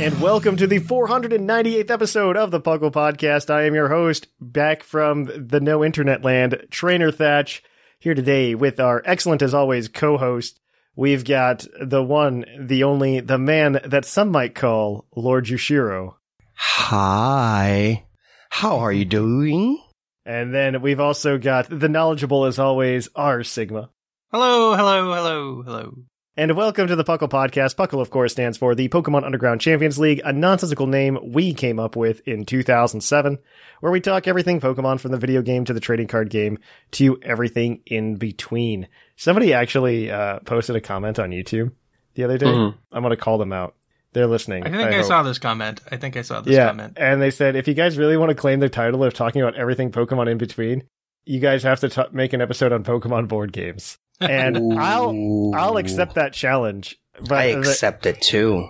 And welcome to the 498th episode of the Puckle Podcast. I am your host, back from the no internet land, Trainer Thatch, here today with our excellent as always co-host. We've got the one, the only, the man that some might call Lord Yushiro. Hi. How are you doing? And then we've also got the knowledgeable as always, R Sigma. Hello, hello, hello, hello. And welcome to the Puckle Podcast. Puckle, of course, stands for the Pokemon Underground Champions League, a nonsensical name we came up with in 2007, where we talk everything Pokemon from the video game to the trading card game to everything in between. Somebody actually uh, posted a comment on YouTube the other day. Mhm. I'm going to call them out. They're listening. I think I, hope. saw this comment. I think I saw this yeah, comment. and they said if you guys really want to claim the title of talking about everything Pokemon in between, you guys have to t- make an episode on Pokemon board games, and I'll I'll accept that challenge. But I the- accept it too.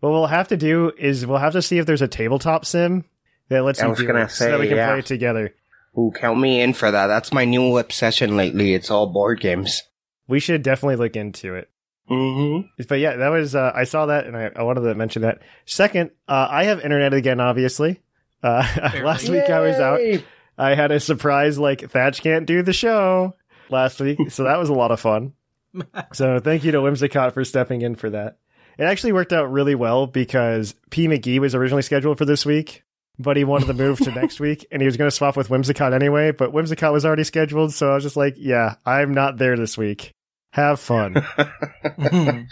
what we'll have to do is we'll have to see if there's a tabletop sim that lets I you was do gonna it so that we can yeah. play it together. Ooh, count me in for that. That's my new obsession lately. It's all board games. We should definitely look into it. Mm-hmm. But yeah, that was uh, I saw that and I, I wanted to mention that. Second, uh, I have internet again. Obviously, uh, last Barely. week I was out. I had a surprise like Thatch can't do the show last week, so that was a lot of fun. So thank you to Whimsicott for stepping in for that. It actually worked out really well because P. McGee was originally scheduled for this week, but he wanted to move to next week, and he was going to swap with Whimsicott anyway. But Whimsicott was already scheduled, so I was just like, "Yeah, I'm not there this week. Have fun."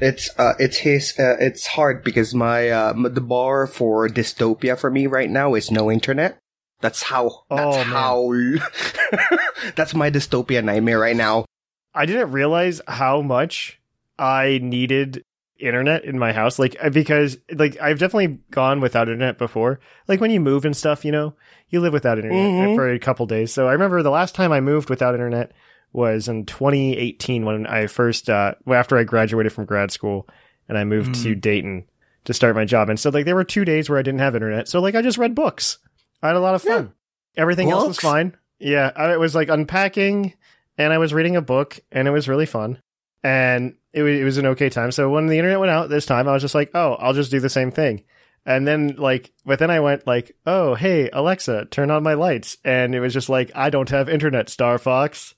it's uh, it's his. Uh, it's hard because my uh, the bar for dystopia for me right now is no internet. That's how. That's Oh, how. that's my dystopia nightmare right now. I didn't realize how much I needed internet in my house like uh, because like I've definitely gone without internet before like when you move and stuff you know you live without internet Mhm. for a couple days so I remember the last time I moved without internet was in 2018 when I first uh after I graduated from grad school and I moved to Dayton to start my job and so like there were 2 days where I didn't have internet so like I just read books I had a lot of fun everything else was fine yeah I, it was like unpacking and I was reading a book, and it was really fun, and it was, it was an okay time. So when the internet went out this time, I was just like, oh, I'll just do the same thing. And then like, but then I went like, oh, hey Alexa, turn on my lights, and it was just like, I don't have internet, Star Fox.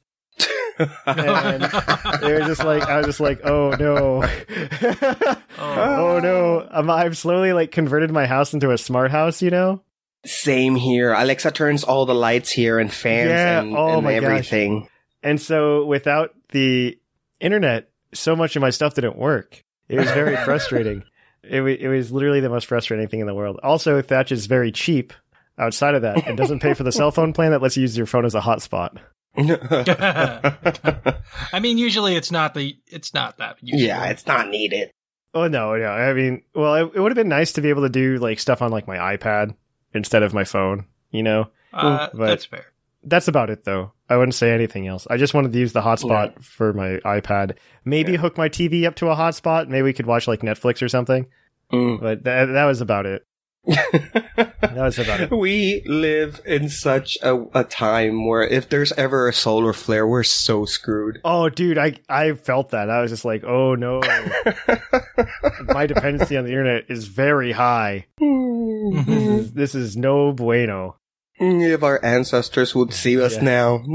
And it was just like, I was just like, oh no, oh no, um, I've slowly like converted my house into a smart house, you know. Same here. Alexa turns all the lights here and fans Yeah, and, oh and my gosh. everything. And so without the internet, so much of my stuff didn't work. It was very frustrating. It, wa- it was literally the most frustrating thing in the world. Also, Thatch is very cheap outside of that and doesn't pay for the cell phone plan that lets you use your phone as a hotspot. I mean, usually it's not the it's not that. Usually. yeah, it's not needed. Oh, no, no. I mean, well, it, it would have been nice to be able to do like stuff on like my iPad instead of my phone, you know? uh, but- that's fair. That's about it, though. I wouldn't say anything else. I just wanted to use the hotspot for my iPad. Maybe Yeah. hook my TV up to a hotspot. Maybe we could watch like Netflix or something. Mm. But that, that was about it. That was about it. we live in such a, a time where if there's ever a solar flare, we're so screwed. Oh, dude, I I felt that. I was just like, oh no, my dependency on the internet is very high. This is, this is no bueno. if our ancestors would see us Yeah. now.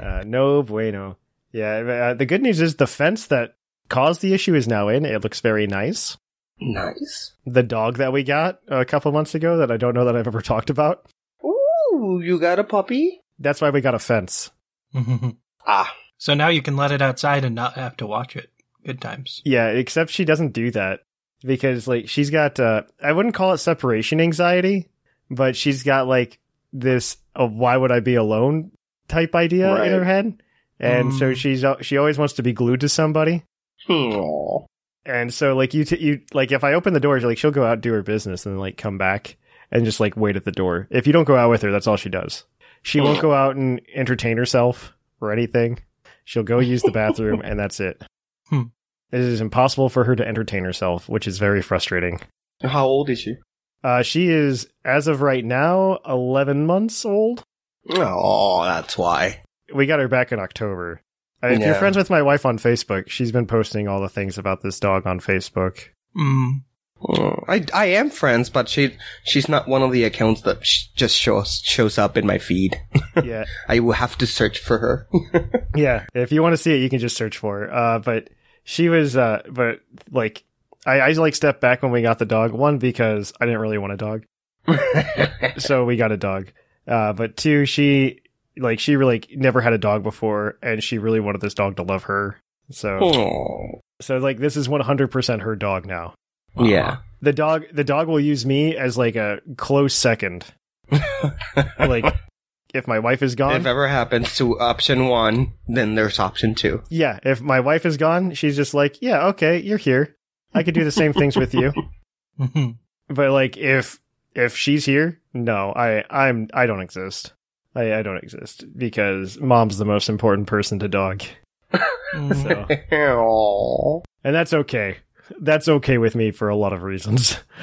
Uh, no bueno. Yeah, uh, the good news is the fence that caused the issue is now in. It looks very nice. Nice. The dog that we got a couple months ago that I don't know that I've ever talked about. Ooh, you got a puppy? That's why we got a fence. Ah, so now you can let it outside and not have to watch it. Good times. Yeah, except she doesn't do that because like she's got uh I wouldn't call it separation anxiety, but she's got like this uh, why would I be alone type idea Right. in her head. And so Mm. she's uh, she always wants to be glued to somebody. Aw. And so like you t- you like if I open the door, like she'll go out do her business and then like come back and just like wait at the door. If you don't go out with her, that's all she does. She won't go out and entertain herself or anything. She'll go use the bathroom and that's it. Hmm. It is impossible for her to entertain herself, which is very frustrating. How old is she? Uh, she is, as of right now, 11 months old. Oh, that's why. We got her back in October. If you're friends with my wife on Facebook, she's been posting all the things about this dog on Facebook. Mm. Oh, I I am friends, but she she's not one of the accounts that sh- just shows shows up in my feed. yeah. I will have to search for her. Yeah. If you want to see it, you can just search for her. Uh, but she was, uh, but like, I, I like stepped back when we got the dog. One, because I didn't really want a dog. so we got a dog. Uh, but two, she, like, she really never had a dog before and she really wanted this dog to love her. So, oh, so like, this is 100% her dog now. yeah. The dog, the dog will use me as like a close second. Like, if my wife is gone, if ever happens to option one, then there's option two. Yeah, if my wife is gone, she's just like, yeah, okay, you're here. I could do the same things with you. Mhm. But like if if she's here, no, I I'm I don't exist. I I don't exist because mom's the most important person to dog. Mhm. So, and that's okay. That's okay with me for a lot of reasons.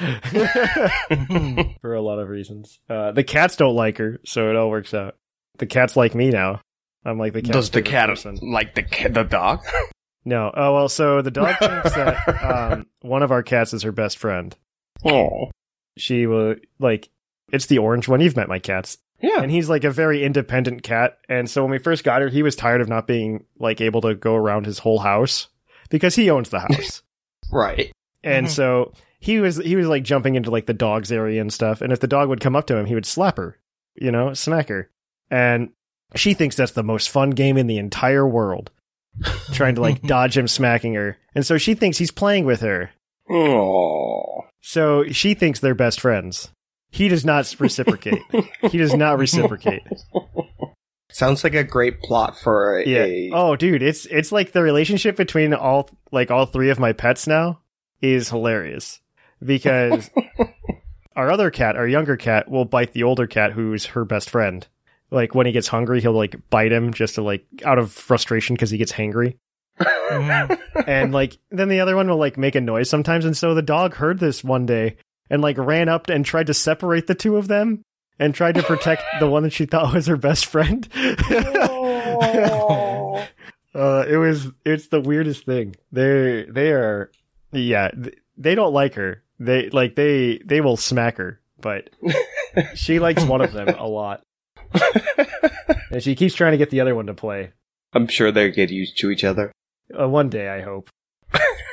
for a lot of reasons. Uh the cats don't like her, so it all works out. The cats like me now. I'm like the cat's Does the favorite cat person. like the ca- the dog? No. Oh well, so the dog thinks that um, one of our cats is her best friend. Oh, She will like it's the orange one. You've met my cats, yeah. and he's like a very independent cat. And so when we first got her, he was tired of not being like able to go around his whole house because he owns the house. right. and Mhm. so he was he was like jumping into like the dog's area and stuff. And if the dog would come up to him, he would slap her, you know, smack her. And she thinks that's the most fun game in the entire world. trying to like dodge him smacking her. And so she thinks he's playing with her. Oh. So she thinks they're best friends. He does not reciprocate. he does not reciprocate. Sounds like a great plot for a. Yeah. a- Oh, dude, it's it's like the relationship between all like all three of my pets now is hilarious because our other cat, our younger cat, will bite the older cat who's her best friend. Like when he gets hungry, he'll like bite him just to like out of frustration because he gets hangry. And like then the other one will like make a noise sometimes and so the dog heard this one day and like ran up and tried to separate the two of them and tried to protect the one that she thought was her best friend. Uh it was it's the weirdest thing. They they are yeah they don't like her. They like they they will smack her but she likes one of them a lot. And she keeps trying to get the other one to play. I'm sure they get used to each other. uh, one day, I hope.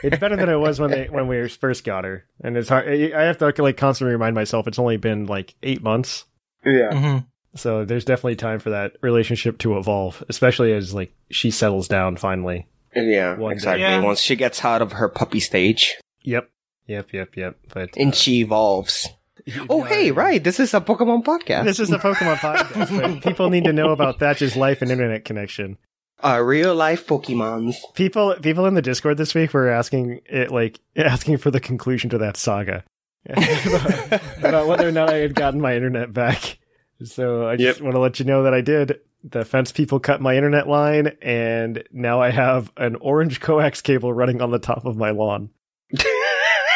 It's better than it was when they when we first got her, and it's hard. I have to like constantly remind myself it's only been like eight months, Yeah. Mhm. so there's definitely time for that relationship to evolve, especially as like she settles down finally. Yeah, One exactly. Yeah. Once she gets out of her puppy stage Yep, yep, yep, yep. But and she evolves. Oh, hey, right. This is a Pokemon podcast. this is a Pokemon podcast, people need to know about Thatch's life and internet connection. Uh, real life Pokemons. People, people in the Discord this week were asking it like asking for the conclusion to that saga about, about whether or not I had gotten my internet back. So I just Yep. want to let you know that I did. The fence people cut my internet line, and now I have an orange coax cable running on the top of my lawn.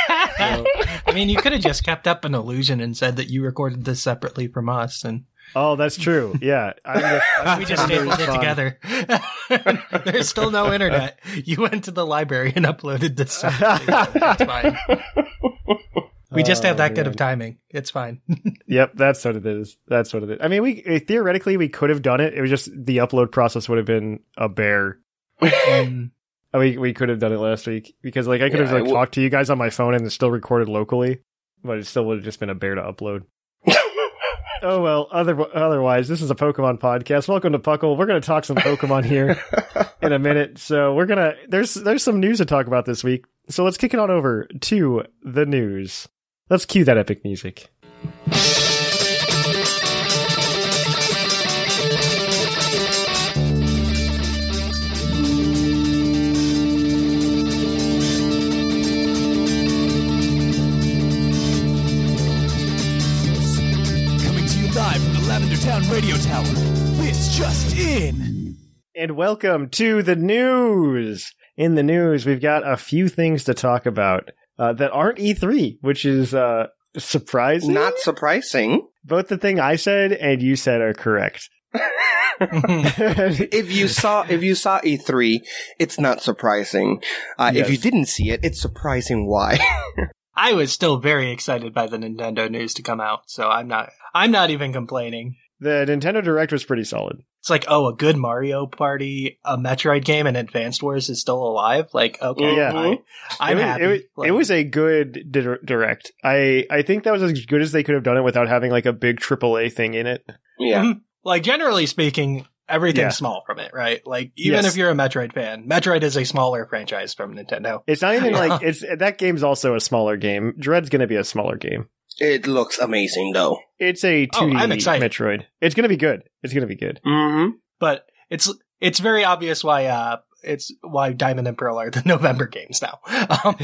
I mean, you could have just kept up an illusion and said that you recorded this separately from us, and Oh, that's true. Yeah, I'm the, I'm we just stapled it respond. together. There's still no internet. You went to the library and uploaded this. separately. It's fine. We just have Oh, that good man. of timing. It's fine. Yep, that's what it is. That's what it is. I mean, we eh, theoretically we could have done it. It was just the upload process would have been a bear. Mm. We we could have done it last week because like I could Yeah, have like w- talked to you guys on my phone and it's still recorded locally, but it still would have just been a bear to upload. Oh well. Other otherwise, this is a Pokemon podcast. Welcome to Puckle. We're gonna talk some Pokemon here in a minute. So we're gonna there's there's some news to talk about this week. So let's kick it on over to the news. Let's cue that epic music. Town Radio Tower. This just in. And welcome to the news. In the news, we've got a few things to talk about uh, that aren't E3, which is uh, surprising. Not surprising. Both the thing I said and you said are correct. if you saw if you saw E3, it's not surprising. Uh, If you didn't see it, it's surprising why. I was still very excited by the Nintendo news to come out, so I'm not I'm not even complaining. The Nintendo Direct was pretty solid. It's like, oh, a good Mario Party, a Metroid game, and Advanced Wars is still alive. Like, okay, Yeah. I, I'm it, was- happy. It, was- Like, it was a good di- direct. I I think that was as good as they could have done it without having like a big AAA thing in it. yeah. Mhm. like generally speaking, everything's Yeah. small from it, right? Like, even Yes. if you're a Metroid fan, Metroid is a smaller franchise from Nintendo. It's not even like it's that game's also a smaller game. Dread's going to be a smaller game. It looks amazing though. It's a 2D Oh, I'm excited. Metroid. It's going to be good. It's going to be good. Mm-hmm. But it's it's very obvious why uh it's why Diamond and Pearl are the November games now. Um,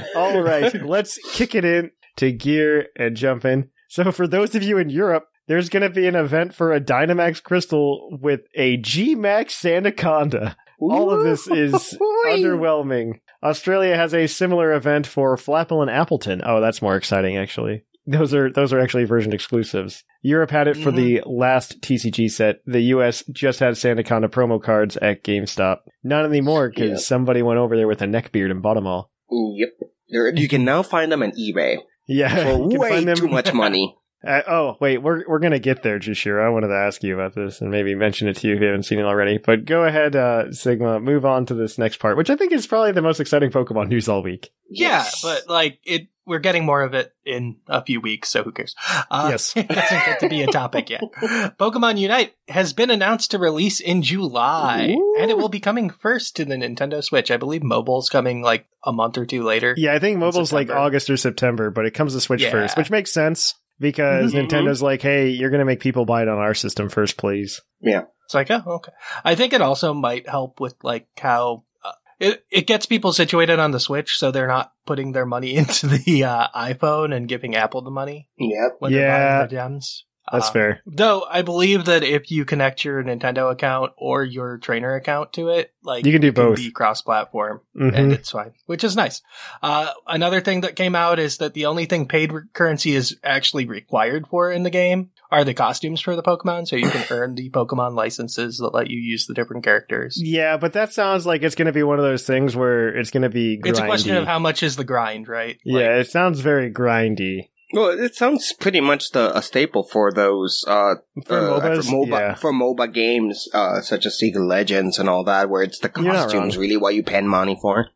All right, let's kick it in to gear and jump in. So, for those of you in Europe, there's going to be an event for a Dynamax Crystal with a G Max Sandaconda. All of this is underwhelming. Australia has a similar event for Flapple and Appletun. Oh, that's more exciting, actually. Those are those are actually version exclusives. Europe had it for mm-hmm. the last TCG set. The US just had Santa Sandaconda promo cards at GameStop. Not anymore because Yeah. somebody went over there with a neckbeard and bought them all. Yep. You can now find them on eBay Yeah, for way find them- too much money. Uh, oh, wait, we're we're gonna get there, Jashira. I wanted to ask you about this and maybe mention it to you if you haven't seen it already. But go ahead, uh, Sigma. Move on to this next part, which I think is probably the most exciting Pokemon news all week. Yeah, Yes. but like it, we're getting more of it in a few weeks, so who cares? Uh, Yes. it doesn't get to be a topic yet. Pokemon Unite has been announced to release in July, Ooh. and it will be coming first to the Nintendo Switch. I believe mobile's coming like a month or two later. Yeah, I think mobile's like August or September, but it comes to Switch Yeah. first, which makes sense because Mhm. Nintendo's like, hey, you're gonna make people buy it on our system first, please. Yeah. It's like, oh, okay. I think it also might help with like how uh, it it gets people situated on the Switch, so they're not putting their money into the uh, iPhone and giving Apple the money Yep. when Yeah. they're buying the gems. That's Uh, fair. Though I believe that if you connect your Nintendo account or your trainer account to it, like You can do both. be cross-platform, Mhm. and it's fine, which is nice. Uh, another thing that came out is that the only thing paid re- currency is actually required for in the game are the costumes for the Pokemon, so you can earn the Pokemon licenses that let you use the different characters. Yeah, but that sounds like it's gonna be one of those things where it's gonna be grindy. It's a question of how much is the grind, right? yeah, it sounds very grindy. Well, it sounds pretty much the a staple for those uh, For uh, MOBAs, for MOBA yeah. for MOBA games uh, such as League of Legends and all that, where it's the costumes really what you pay money for.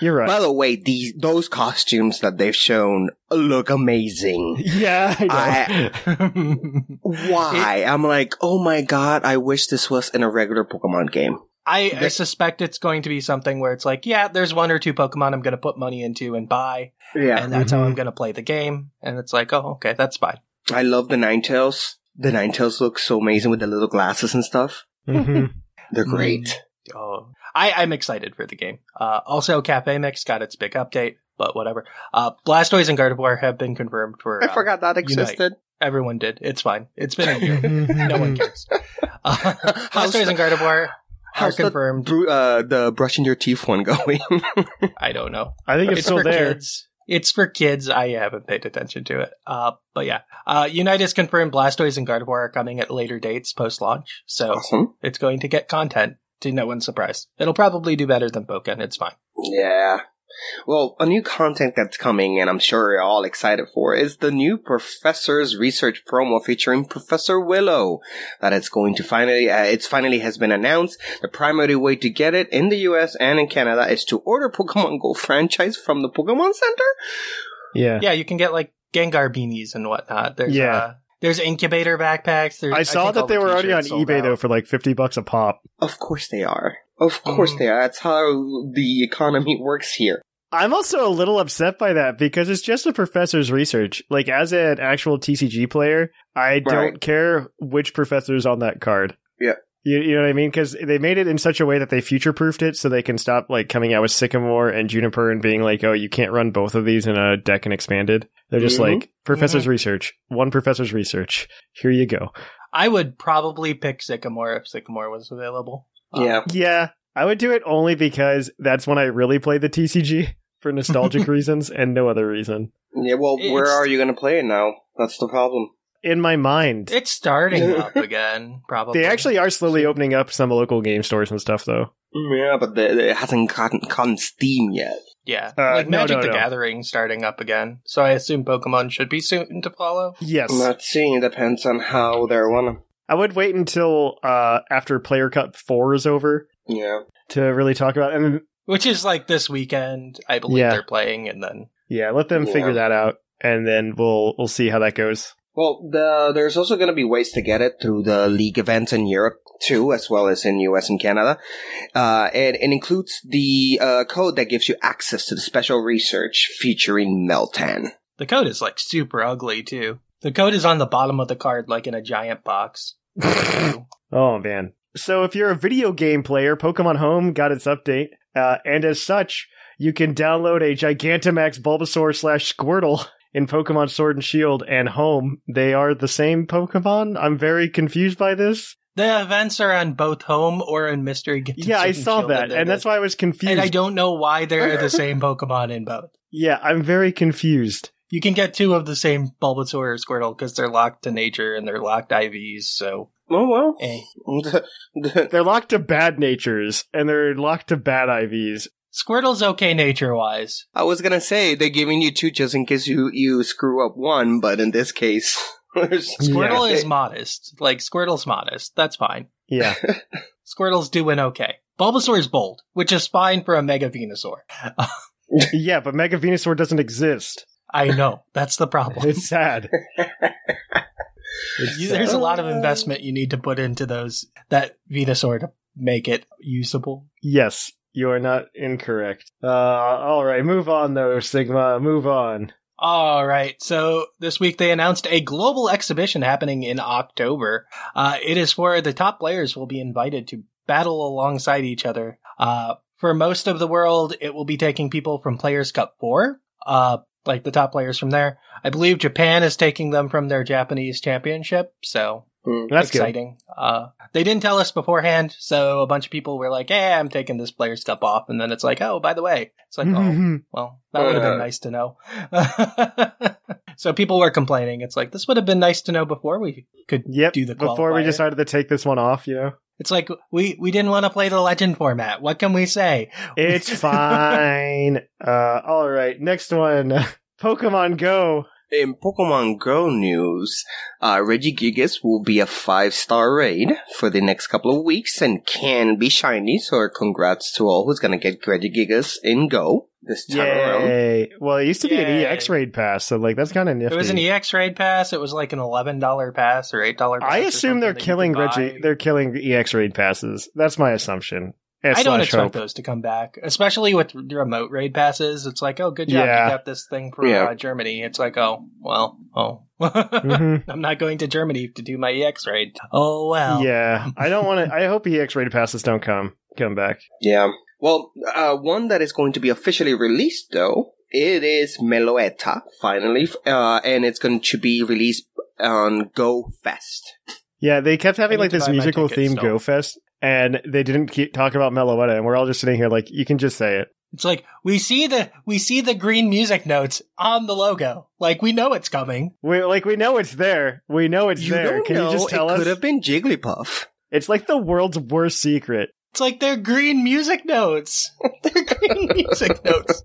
You're right. By the way, these those costumes that they've shown look amazing. yeah, I know. Why? I'm like, oh my god! I wish this was in a regular Pokemon game. I, I suspect it's going to be something where it's like, yeah, there's one or two Pokemon I'm going to put money into and buy, Yeah, and that's how Mhm. I'm going to play the game. And it's like, oh, okay, that's fine. I love the Ninetales. The Ninetales look so amazing with the little glasses and stuff. Mhm. They're great. Oh, I, I'm excited for the game. Uh, also, Cafe Mix got its big update, but whatever. Uh, Blastoise and Gardevoir have been confirmed for. I uh, forgot that existed. Everyone did. It's fine. It's been a year. no one cares. Uh, How's Blastoise the- and Gardevoir are How's the confirmed. Bru- uh, the brushing your teeth one going? I don't know. I think it's, it's still for there. kids. It's for kids. I haven't paid attention to it. Uh, but yeah, uh, Unite is confirmed. Blastoise and Gardevoir are coming at later dates post launch, so awesome. it's going to get content. To no one's surprise, it'll probably do better than Pokken. It's fine. Yeah. Well, a new content that's coming, and I'm sure you're all excited for, is the new Professor's Research promo featuring Professor Willow. That it's going to finally, uh, it's finally has been announced. The primary way to get it in the US and in Canada is to order Pokemon Go franchise from the Pokemon Center. Yeah. Yeah, you can get like Gengar beanies and whatnot. There's Yeah. uh, there's incubator backpacks. There's, I saw think that they the were already on eBay out. though for like fifty bucks a pop. Of course they are. Of course Mhm. they are. That's how the economy works here. I'm also a little upset by that because it's just a professor's research. Like as an actual TCG player, I don't care which professor's on that card. Yeah. You, you know what I mean? Because they made it in such a way that they future proofed it so they can stop like coming out with Sycamore and Juniper and being like, oh, you can't run both of these in a deck and expanded. They're just Mhm. like, professor's research, one professor's research. Here you go. I would probably pick Sycamore if Sycamore was available. Um, Yeah. Yeah, I would do it only because that's when I really played the TCG for nostalgic reasons and no other reason. Yeah, well, where are you going to play it now? That's the problem. In my mind, It's starting up again, probably. they actually are slowly opening up some local game stores and stuff, though. Yeah, but the, it hasn't gotten, gotten Steam yet. Yeah. Uh, like no, Magic no, the no. Gathering starting up again. So I assume Pokemon should be soon to follow. Yes, Let's see. It depends on how they're one. I would wait until uh, after Player Cup Four is over Yeah. to really talk about. And Which is like this weekend, I believe Yeah. they're playing, and then yeah, let them Yeah. figure that out, and then we'll we'll see how that goes. Well, the, there's also going to be ways to get it through the league events in Europe too, as well as in US and Canada. Uh, and it includes the uh, code that gives you access to the special research featuring Meltan. the code is like super ugly too. The code is on the bottom of the card, like in a giant box. Oh man! So if you're a video game player, Pokemon Home got its update, uh, and as such, you can download a Gigantamax Bulbasaur slash Squirtle in Pokemon Sword and Shield and Home. They are the same Pokemon. I'm very confused by this. The events are on both home or in Mystery. Gift Yeah, I saw that, they're and that's why I was confused. And I don't know why they're the same Pokemon in both. Yeah, I'm very confused. You can get two of the same Bulbasaur or Squirtle because they're locked to nature and they're locked IVs. So, Oh, well. eh. The- the- They're locked to bad natures, and they're locked to bad IVs. Squirtle's okay nature wise. I was going to say they're giving you two just in case you, you screw up one, but in this case, there's- Squirtle Yeah. is modest. Like Squirtle's modest. That's fine. Yeah, Squirtle's doing okay. Bulbasaur is bold, which is fine for a Mega Venusaur. yeah, but Mega Venusaur doesn't exist. I know that's the problem. It's sad. It's You- sad. there's a lot of investment you need to put into those that Venusaur to make it usable. Yes, you are not incorrect. Uh, all right, move on though, Sigma. Move on. All right. So this week they announced a global exhibition happening in October. Uh, it is where the top players will be invited to battle alongside each other. Uh, for most of the world, it will be taking people from Players Cup 4, uh, like the top players from there. I believe Japan is taking them from their Japanese championship. So Hmm. That's good. exciting. Uh, they didn't tell us beforehand. So a bunch of people were like, Hey, I'm taking this Players Cup off. And then it's like, Oh, by the way, it's like, oh, well, that would have been nice to know. so people were complaining. It's like this would have been nice to know before we could Yep. do the Before we decided to take this one off, you know, It's like we we didn't want to play the legend format. What can we say? it's fine. uh, all right, next one. Pokemon Go. In Pokemon Go news, uh, Regigigas will be a five star raid for the next couple of weeks and can be shiny, so congrats to all who's gonna get Regigigas in Go this time around. Well, it used to be an EX raid pass, so like that's kind of nifty. It was an EX raid pass. It was like an eleven dollar pass or eight dollar. Pass. I assume they're killing Regi- They're killing EX raid passes. That's my assumption. And I don't slash expect hope. those to come back, especially with the remote raid passes. It's like, oh, good job, Yeah. you got this thing for Yeah. uh, Germany. It's like, oh, well, oh, Mhm. I'm not going to Germany to do my EX raid. Oh well, Yeah, I don't want to. I hope EX raid passes don't come come back. Yeah. Well, uh, one that is going to be officially released, though, it is Meloetta, finally, uh, and it's going to be released on Go Fest. Yeah, they kept having like this musical theme. Go Fest, and they didn't keep talk about Meloetta, and we're all just sitting here like, you can just say it. It's like we see the we see the green music notes on the logo. Like we know it's coming. We like we know it's there. We know it's you there. don't Can know, you just tell it us? could have been Jigglypuff. It's like the world's worst secret. It's like they're green music notes. they're green music notes.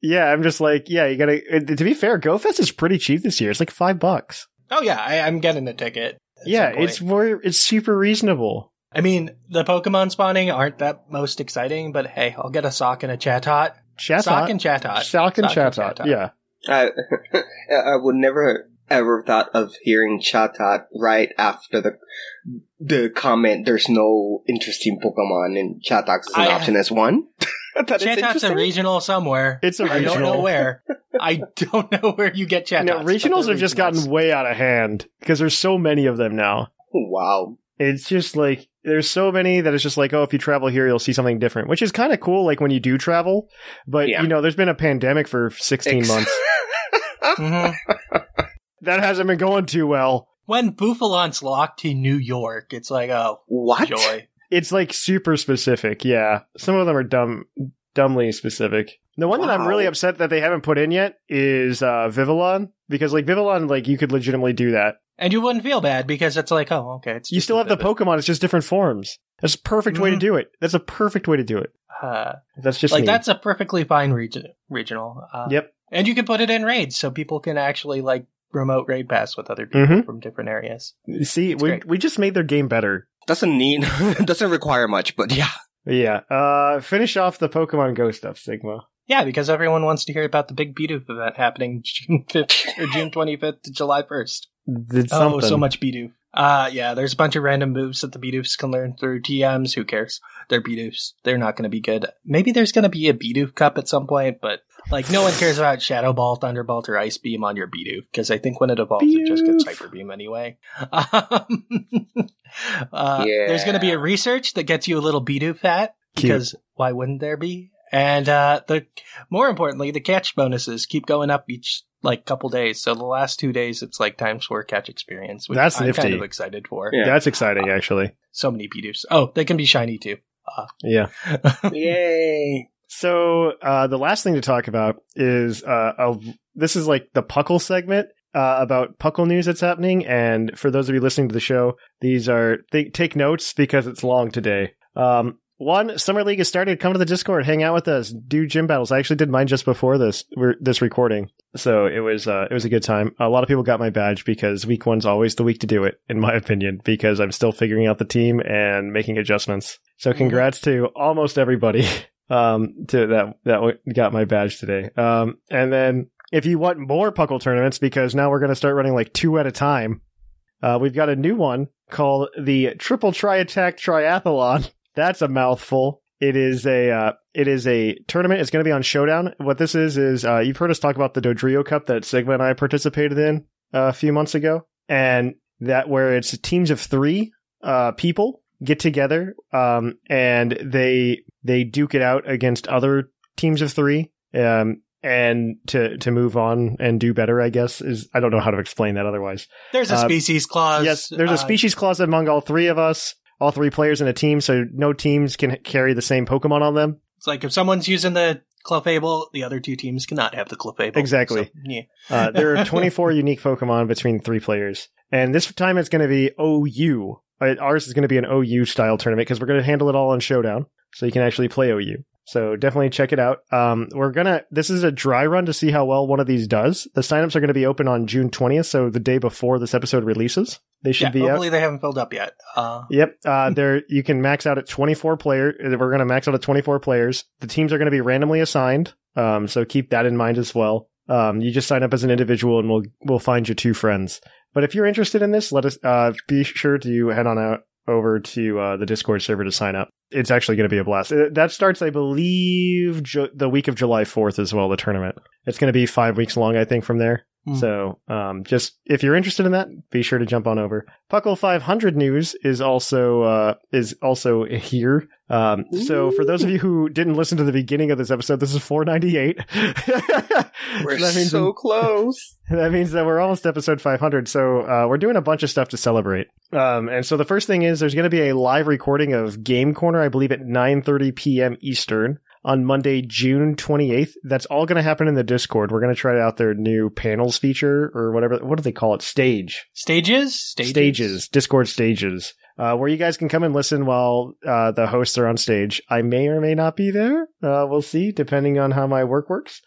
Yeah, I'm just like, yeah, you gotta. uh, To be fair, Go Fest is pretty cheap this year. It's like five bucks. Oh yeah, I, I'm getting a ticket. yeah, it's more. It's super reasonable. I mean, the Pokemon spawning aren't that most exciting, but hey, I'll get a sock and a Chatot. Chatot, Sock and Chatot. Sock and Sock and Chatot. Chatot. Yeah, I, I would never ever thought of hearing Chatot right after the the comment. There's no interesting Pokemon, and Chatox is an I- option as one. that is Chatot's a regional somewhere. It's a I don't know where. I don't know where you get Chatot. no, but regionals they're have just gotten way out of hand because there's so many of them now. Wow. It's just like there's so many that it's just like, oh, if you travel here, you'll see something different, which is kind of cool. Like when you do travel, but Yeah. you know, there's been a pandemic for 16 Ex- months. Mhm. That hasn't been going too well. When Bouffalant's locked to New York, it's like, oh, What? joy. It's like super specific. Yeah, some of them are dumb, dumbly specific. The one that I'm really upset that they haven't put in yet is uh, Vivillon because like Vivillon, like you could legitimately do that. And you wouldn't feel bad because it's like, oh, okay. It's You still have the Vivid. Pokemon. It's just different forms. That's a perfect way to Mhm. do it. That's a perfect way to do it. Uh, That's just like me. that's a perfectly fine region, regional. Uh, Yep. And you can put it in raids so people can actually like remote raid pass with other people Mhm. from different areas. See, It's we great. we just made their game better. Doesn't need, doesn't require much, but yeah. Yeah. Uh, finish off the Pokemon Go stuff, Sigma. Yeah, because everyone wants to hear about the big Bidoof event happening June 5th or June 25th to July 1st. Did Oh, so much Bidoof. Uh, yeah, there's a bunch of random moves that the Bidoofs can learn through TMs. Who cares? They're Bidoofs. They're not going to be good. Maybe there's going to be a Bidoof Cup at some point, but like no one cares about Shadow Ball, Thunderbolt, or Ice Beam on your Bidoof because I think when it evolves, it just gets Hyper Beam anyway. Um, uh, There's going to be a research that gets you a little Bidoof hat Cute. because why wouldn't there be? And uh, the more importantly, the catch bonuses keep going up each like couple days. So the last two days, it's like times four catch experience, which That's I'm kind of excited for. Yeah. That's exciting, actually. So many Bidoofs. Oh, they can be shiny too. Yeah. Yay. So uh, the last thing to talk about is uh, a, this is like the Puckle segment uh, about Puckle news that's happening. And for those of you listening to the show, these are th- take notes because it's long today. Um, one summer league has started. Come to the Discord, hang out with us, do gym battles. I actually did mine just before this this recording, so it was uh, it was a good time. A lot of people got my badge because week one's always the week to do it, in my opinion, because I'm still figuring out the team and making adjustments. So congrats to almost everybody um, to that that got my badge today. Um, and then if you want more Puckle tournaments, because now we're going to start running like two at a time, uh, we've got a new one called the Triple Tri Attack Triathlon. That's a mouthful. It is a uh, it is a tournament. It's going to be on Showdown. What this is is uh, you've heard us talk about the Dodrio Cup that Sigma and I participated in uh, a few months ago, and that where it's teams of three uh, people get together um, and they they duke it out against other teams of three um, and to to move on and do better. I guess is I don't know how to explain that otherwise. There's a Uh, species clause. yes, there's a uh, species clause among all three of us, all three players in a team, so no teams can carry the same Pokemon on them. It's like if someone's using the Clefable, the other two teams cannot have the Clefable. Exactly. So, yeah. Uh, there are 24 unique Pokemon between three players, and this time it's going to be OU. Uh, Ours is going to be an OU style tournament because we're going to handle it all on Showdown, so you can actually play OU. So definitely check it out. Um, we're gonna. This is a dry run to see how well one of these does. The signups are going to be open on June 20th, so the day before this episode releases. They should Yeah, be hopefully they haven't filled up yet. Uh, Yep. Uh, there you can max out at 24 player. We're going to max out at 24 players. The teams are going to be randomly assigned. Um, so keep that in mind as well. Um, you just sign up as an individual and we'll, we'll find you two friends. But if you're interested in this, let us, uh, be sure to head on out over to, uh, the Discord server to sign up. It's actually going to be a blast. Uh, That starts, I believe, ju- the week of July 4th as well, the tournament. It's going to be five weeks long, I think, from there. Hmm. So, um, just if you're interested in that, be sure to jump on over. Puckle 500 news is also uh, is also here. Um, so for those of you who didn't listen to the beginning of this episode, this is 498. We're that means so close. that means that we're almost episode 500. So uh, we're doing a bunch of stuff to celebrate. Um, and so the first thing is there's going to be a live recording of Game Corner, I believe at 9:30 p.m. Eastern on Monday, June 28th. That's all going to happen in the Discord. We're going to try out their new panels feature or whatever. What do they call it? Stage stages? Stages? stages, Discord stages, uh, where you guys can come and listen while uh, the hosts are on stage. I may or may not be there. Uh, we'll see, depending on how my work works.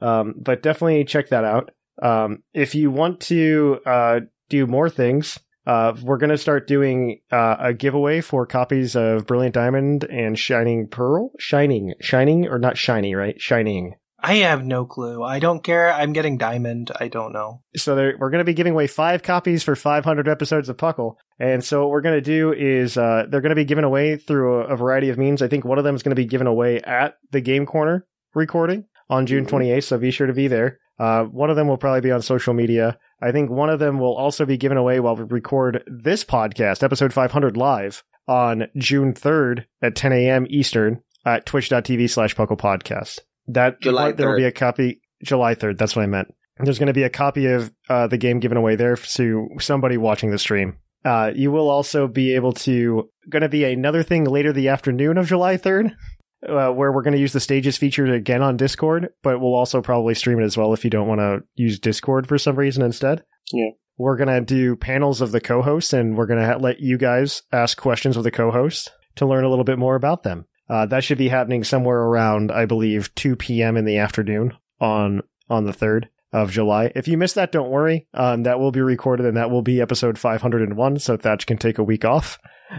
Um, but definitely check that out. Um, if you want to uh, do more things, uh, we're going to start doing uh, a giveaway for copies of Brilliant Diamond and Shining Pearl. Shining, shining, or not shiny, right? Shining. I have no clue. I don't care. I'm getting diamond. I don't know. so there, we're going to be giving away five copies for 500 episodes of Puckle. And so what we're going to do is uh, they're going to be given away through a, a variety of means. I think one of them is going to be given away at the Game Corner recording on June 28th. So be sure to be there. Uh, one of them will probably be on social media. I think one of them will also be given away while we record this podcast, episode 500 live on June 3rd at 10 a.m. Eastern at twitch.tv slash Puckle Podcast. That July there will be a copy July 3rd. That's what I meant. There's going to be a copy of uh, the game given away there to somebody watching the stream. Uh, you will also be able to going to be another thing later the afternoon of July 3rd. Uh, where we're going to use the stages feature again on Discord, but we'll also probably stream it as well if you don't want to use Discord for some reason instead. Yeah. We're going to do panels of the co hosts and we're going to ha- let you guys ask questions of the co hosts to learn a little bit more about them. Uh, that should be happening somewhere around, I believe, 2 p.m. in the afternoon on on the 3rd of July. If you missed that, don't worry. Um, that will be recorded and that will be episode 501, so Thatch can take a week off.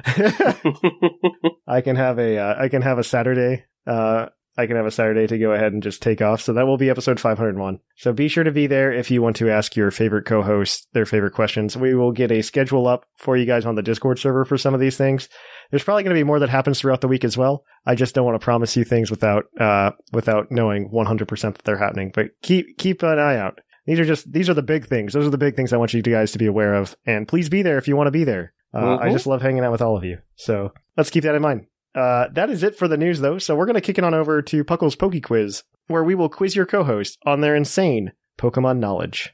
I can have a uh, I can have a Saturday. Uh, I can have a Saturday to go ahead and just take off. So that will be episode 501. So be sure to be there if you want to ask your favorite co-host their favorite questions. We will get a schedule up for you guys on the Discord server for some of these things. There's probably going to be more that happens throughout the week as well. I just don't want to promise you things without uh without knowing 100% that they're happening. But keep keep an eye out. These are just these are the big things. Those are the big things I want you guys to be aware of. And please be there if you want to be there. Uh, I Mhm. just love hanging out with all of you. So let's keep that in mind. Uh, that is it for the news, though. So we're going to kick it on over to Puckle's Poke Quiz, where we will quiz your co-host on their insane Pokemon knowledge.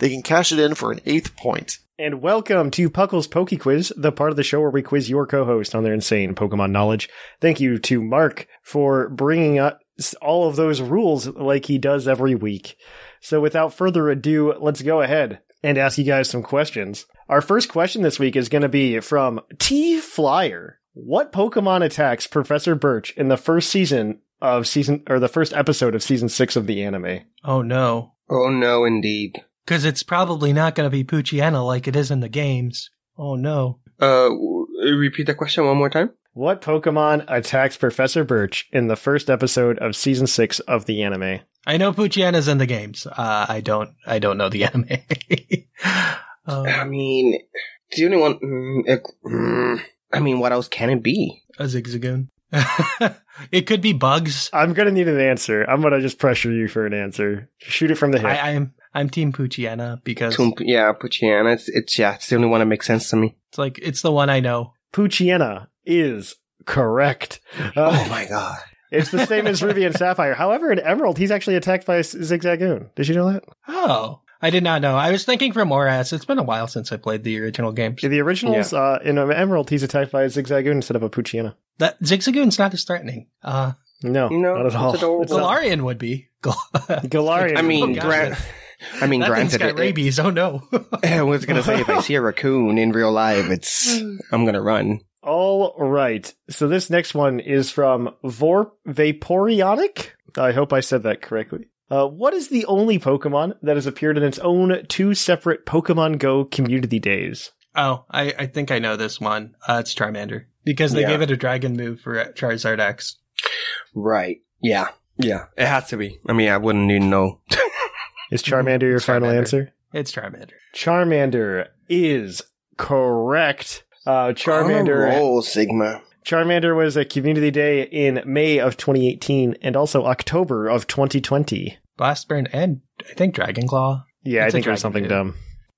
they can cash it in for an eighth point. And welcome to Puckle's Poke Quiz, the part of the show where we quiz your co-host on their insane Pokemon knowledge. Thank you to Mark for bringing up all of those rules like he does every week. So without further ado, let's go ahead and ask you guys some questions. Our first question this week is going to be from T Flyer. What Pokemon attacks Professor Birch in the first season of season or the first episode of season 6 of the anime? Oh no. oh no, indeed. Because it's probably not going to be Poochyena like it is in the games. Oh no. Uh, repeat the question one more time. What Pokemon attacks Professor Birch in the first episode of season six of the anime? I know Poochyena's in the games. Uh, I don't. I don't know the anime. I um, mean, the only one. Mm, mm, I mean, what else can it be? a Zigzagoon. it could be bugs. I'm gonna need an answer. I'm gonna just pressure you for an answer. Shoot it from the hip. I, I'm I'm Team Poochyena because Toom- yeah, Poochyena. It's, it's yeah, it's the only one that makes sense to me. it's like it's the one I know. Poochyena is correct. Uh, oh my god. it's the same as Ruby and Sapphire. However, in Emerald, he's actually attacked by a S- Zigzagoon. Did you know that? Oh, I did not know. I was thinking for Morass. It's been a while since I played the original games. The originals, uh, in Emerald, he's attacked by a Zigzagoon instead of a Poochyena. That Zigzagoon's not as threatening. Uh, No, No, not at all. adorable. Galarian would be. Gal- Galarian. I mean, Oh, grant. God. I mean, that thing's granted. got it- rabies. Oh no. I was gonna say if I see a raccoon in real life, it's I'm gonna run. All right. So this next one is from Vor Vaporeonic. I hope I said that correctly. Uh, what is the only Pokemon that has appeared in its own two separate Pokemon Go community days? oh, I, I think I know this one. Uh, it's Charmander because they Yeah. gave it a dragon move for Charizard X. Right. Yeah. Yeah. It has to be. I mean, I wouldn't even know. Is Charmander your final answer? It's Charmander. Charmander is correct. Uh, Charmander. On a roll, Sigma. Charmander was a community day in May of 2018 and also October of 2020. Blast Burn and I think Dragon Claw. Yeah, It's I a think it was something move. dumb.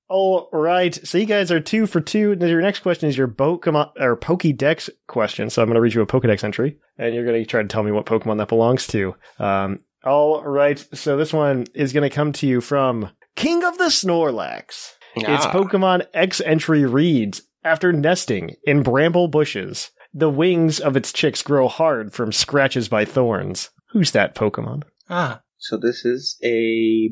All right, so you guys are two for two. Now Your next question is your Pokemon or Pokédex question. So I'm going to read you a Pokédex entry, and you're going to try to tell me what Pokemon that belongs to. Um, all right, so this one is going to come to you from King of the Snorlax. Its Ah. Pokemon X entry reads After nesting in bramble bushes, the wings of its chicks grow hard from scratches by thorns. Who's that Pokemon? Ah, So this is a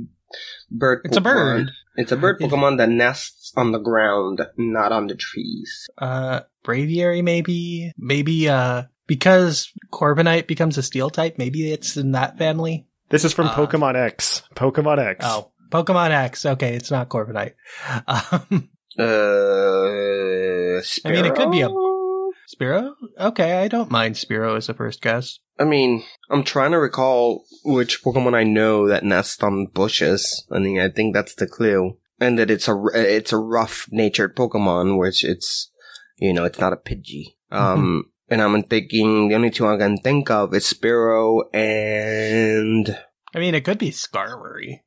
bird. It's a bird. It's a bird Pokemon that nests on the ground, not on the trees. Uh, Braviary maybe, maybe, uh, because Corviknight becomes a steel type, maybe it's in that family. This is from Uh, Pokemon X. Pokemon X. Oh, Pokemon X. Okay, it's not Corviknight. Um, Uh, I mean, it could be a- Spearow? Spiro? Okay, I don't mind Spearow as a first guess. I mean, I'm trying to recall which Pokemon I know that nest on bushes. I mean, I think that's the clue. And that it's a, it's a rough natured Pokemon, which it's, you know, it's not a Pidgey. Um, and I'm thinking the only two I can think of is Spearow and, I mean, it could be Skarmory.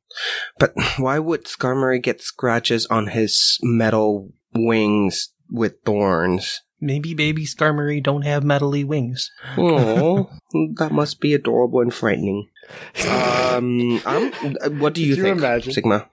but why would Skarmory get scratches on his metal wings with thorns? Maybe baby Skarmory don't have metally wings. Oh, that must be adorable and frightening. Um, I'm, what do you you think, imagine? Sigma?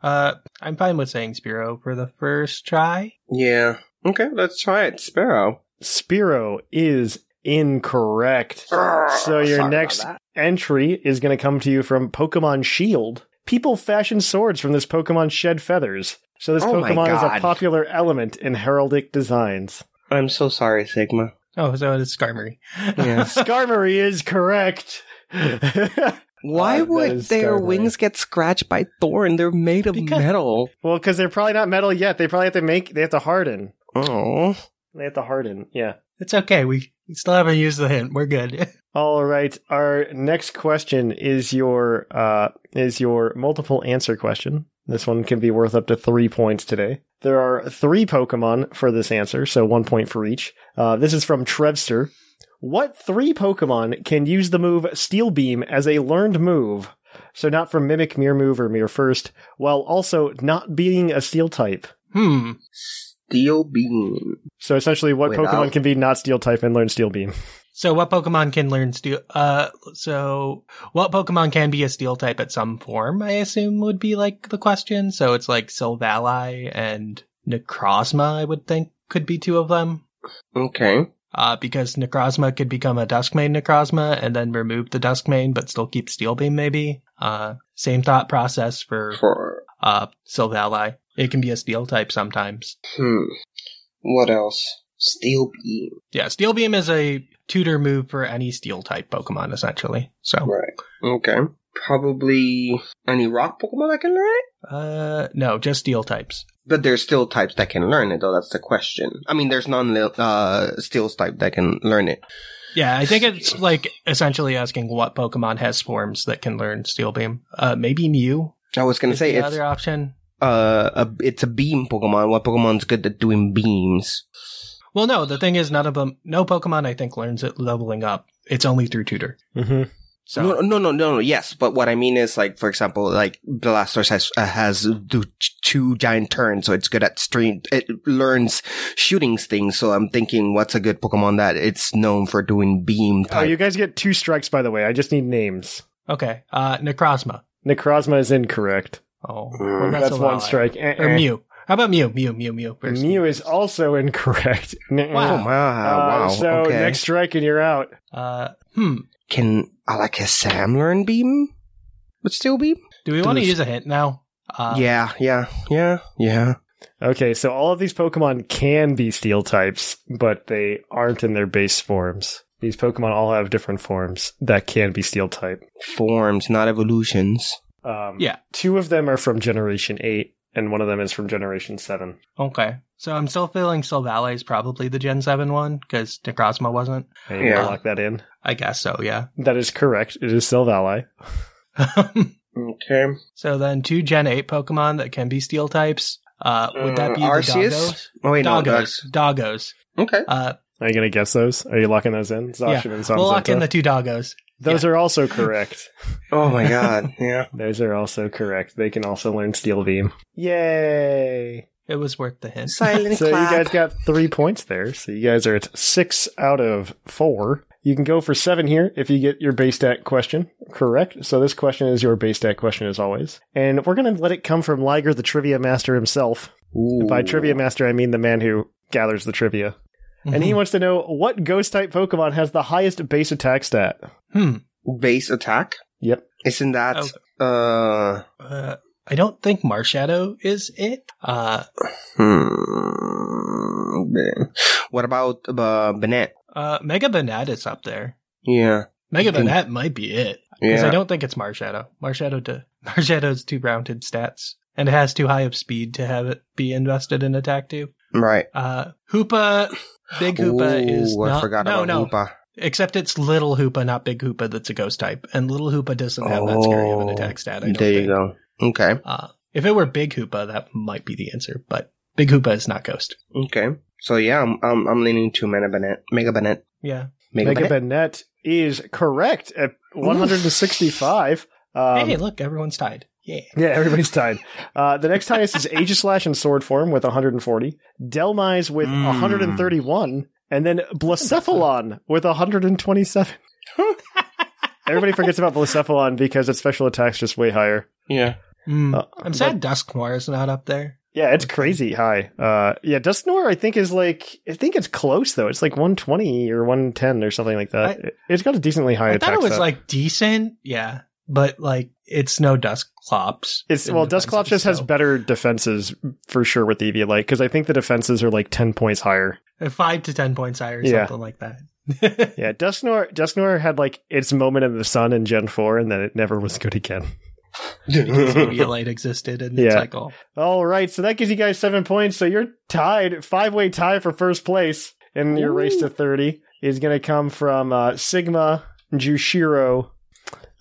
Uh, I'm fine with saying Spearow for the first try. Yeah. Okay, let's try it. Spearow. Spearow is incorrect. So your next entry is going to come to you from Pokemon Shield. People fashion swords from this Pokemon shed feathers. So this Oh Pokemon is a popular element in heraldic designs. I'm so sorry, Sigma. Oh, so it's Skarmory. Yeah. Skarmory is correct. Why would their Skarmory. wings get scratched by thorn? They're made of Because- metal. well, because they're probably not metal yet. They probably have to make. They have to harden. Oh. They have to harden. Yeah. It's okay. We we still haven't used the hint. We're good. All right. Our next question is your uh, is your multiple answer question. This one can be worth up to three points today. There are three Pokemon for this answer, so one point for each. Uh, this is from Trevster. What three Pokemon can use the move Steel Beam as a learned move? So not from Mimic, Mirror Move, or Mirror First, while also not being a Steel type. hmm. Steel beam. So essentially, what Without- Pokemon can be not Steel type and learn Steel Beam? So what Pokemon can learn steel? Uh, so what Pokemon can be a steel type at some form? I assume would be like the question. So it's like Silvally and Necrozma. I would think could be two of them. Okay. Uh, because Necrozma could become a Duskmane Necrozma and then remove the Duskmane, but still keep Steel Beam maybe. Uh, same thought process for, For uh, Silvally. It can be a steel type sometimes. hmm. What else? Steel beam. Yeah, Steel Beam is a tutor move for any steel type Pokemon essentially. So, Right. Okay. Probably any rock Pokemon that can learn it? uh, no, just steel types. But there's still types that can learn it, though. That's the question. I mean, there's non uh, steels type that can learn it. Yeah, I think it's like essentially asking what Pokemon has forms that can learn Steel Beam. Uh, maybe Mew I was gonna say the it's other option. Uh, a, it's a beam Pokemon. What Pokemon's good at doing beams? Well, no, the thing is, none of them, no Pokemon I think learns it leveling up. It's only through tutor. Mm-hmm. So, No, no, no, no, no. Yes, but what I mean is, like, for example, like Blastoise has uh, has do two giant turns, so it's good at stream. It learns shooting things. So I'm thinking, what's a good Pokemon that it's known for doing beam Oh, you guys get two strikes, by the way. I just need names. okay, uh, Necrozma. Necrozma is incorrect. Oh, Mm, what That's one Silvally? strike. Eh, Or eh. Mew. How about Mew? Mew, Mew, Mew. first. Mew is also incorrect. Wow. oh wow, Uh, wow. So okay. next strike and you're out. Uh, hmm. can Alakazam learn beam? But still beam? Do we want to use a hint now? Uh, yeah, yeah, yeah, yeah. Okay, so all of these Pokemon can be Steel types, but they aren't in their base forms. These Pokemon all have different forms that can be Steel type. Forms, not evolutions. Um, Yeah. Two of them are from Generation 8, and one of them is from Generation 7. Okay. So I'm still feeling Silvally is probably the Gen 7 one, because Necrozma wasn't. Hey, Yeah. lock that in. I guess so, yeah. That is correct. It is Silvally. Okay. so then two Gen 8 Pokemon that can be Steel types. Uh, would that be Uh, the Arceus? Doggos? Oh wait, no, Doggos. that's Doggos. okay. Uh, Are you going to guess those? Are you locking those in? Zacian and we'll lock in the two Doggos. Those are also correct. Oh my god, yeah. Those are also correct. They can also learn Steel Beam. Yay! It was worth the hint. Silent So clap. you guys got three points there. So you guys are at six out of four. You can go for seven here if you get your base stat question correct. So this question is your base stat question as always. And we're going to let it come from Liger, the trivia master himself. Ooh. By trivia master, I mean the man who gathers the trivia. And he wants to know what ghost type Pokemon has the highest base attack stat. Hmm. base attack. Yep. Isn't that Okay. uh Uh, I don't think Marshadow is it. Uh, Hmm. What about uh, Banette? uh, Mega Banette is up there. Yeah. Mega think- Banette might be it. Because Yeah. I don't think it's Marshadow. Marshadow to Marshadow's too rounded stats. And it has too high of speed to have it be invested in attack too. Right. Uh Hoopa Big Hoopa is Ooh, I not forgot no, about no. Hoopa. Except it's Little Hoopa, not Big Hoopa that's a ghost type. And Little Hoopa doesn't have that scary of an attack stat. I don't There you think. go. Okay. Uh, if it were Big Hoopa, that might be the answer, but Big Hoopa is not Ghost. Okay. So yeah, I'm I'm, I'm leaning to Mega Banette. Mega Banette. Yeah. Mega, Mega Banette. Banette is correct at 165. Um, hey, look, everyone's tied. Yeah. Yeah, everybody's tied. Uh, the next highest is Aegislash in sword form with 140, Dhelmise with Mm. 131, and then Blacephalon with 127. Everybody forgets about Blacephalon because its special attack's just way higher. Yeah. Mm, Uh, I'm sad Dusknoir is not up there. Yeah, it's crazy high. Uh, yeah, Dusknoir I think is like I think it's close though. It's like 120 or 110 or something like that. I- It- it's got a decently high I attack. thought it was stat. like decent. Yeah. But like, it's no Dusclops. It's well, defenses, Dusclops just has better defenses for sure with the Eviolite because I think the defenses are like 10 points higher. Uh, Five to ten points higher, or Yeah. something like that. Yeah, Dusknoir Dusknoir had like its moment in the sun in Gen 4 and then it never was good again. Eviolite existed in the Yeah. cycle. All right, so that gives you guys 7 points. So you're tied, five-way tie for first place in your race to 30 is going to come from uh, Sigma, Jushiro,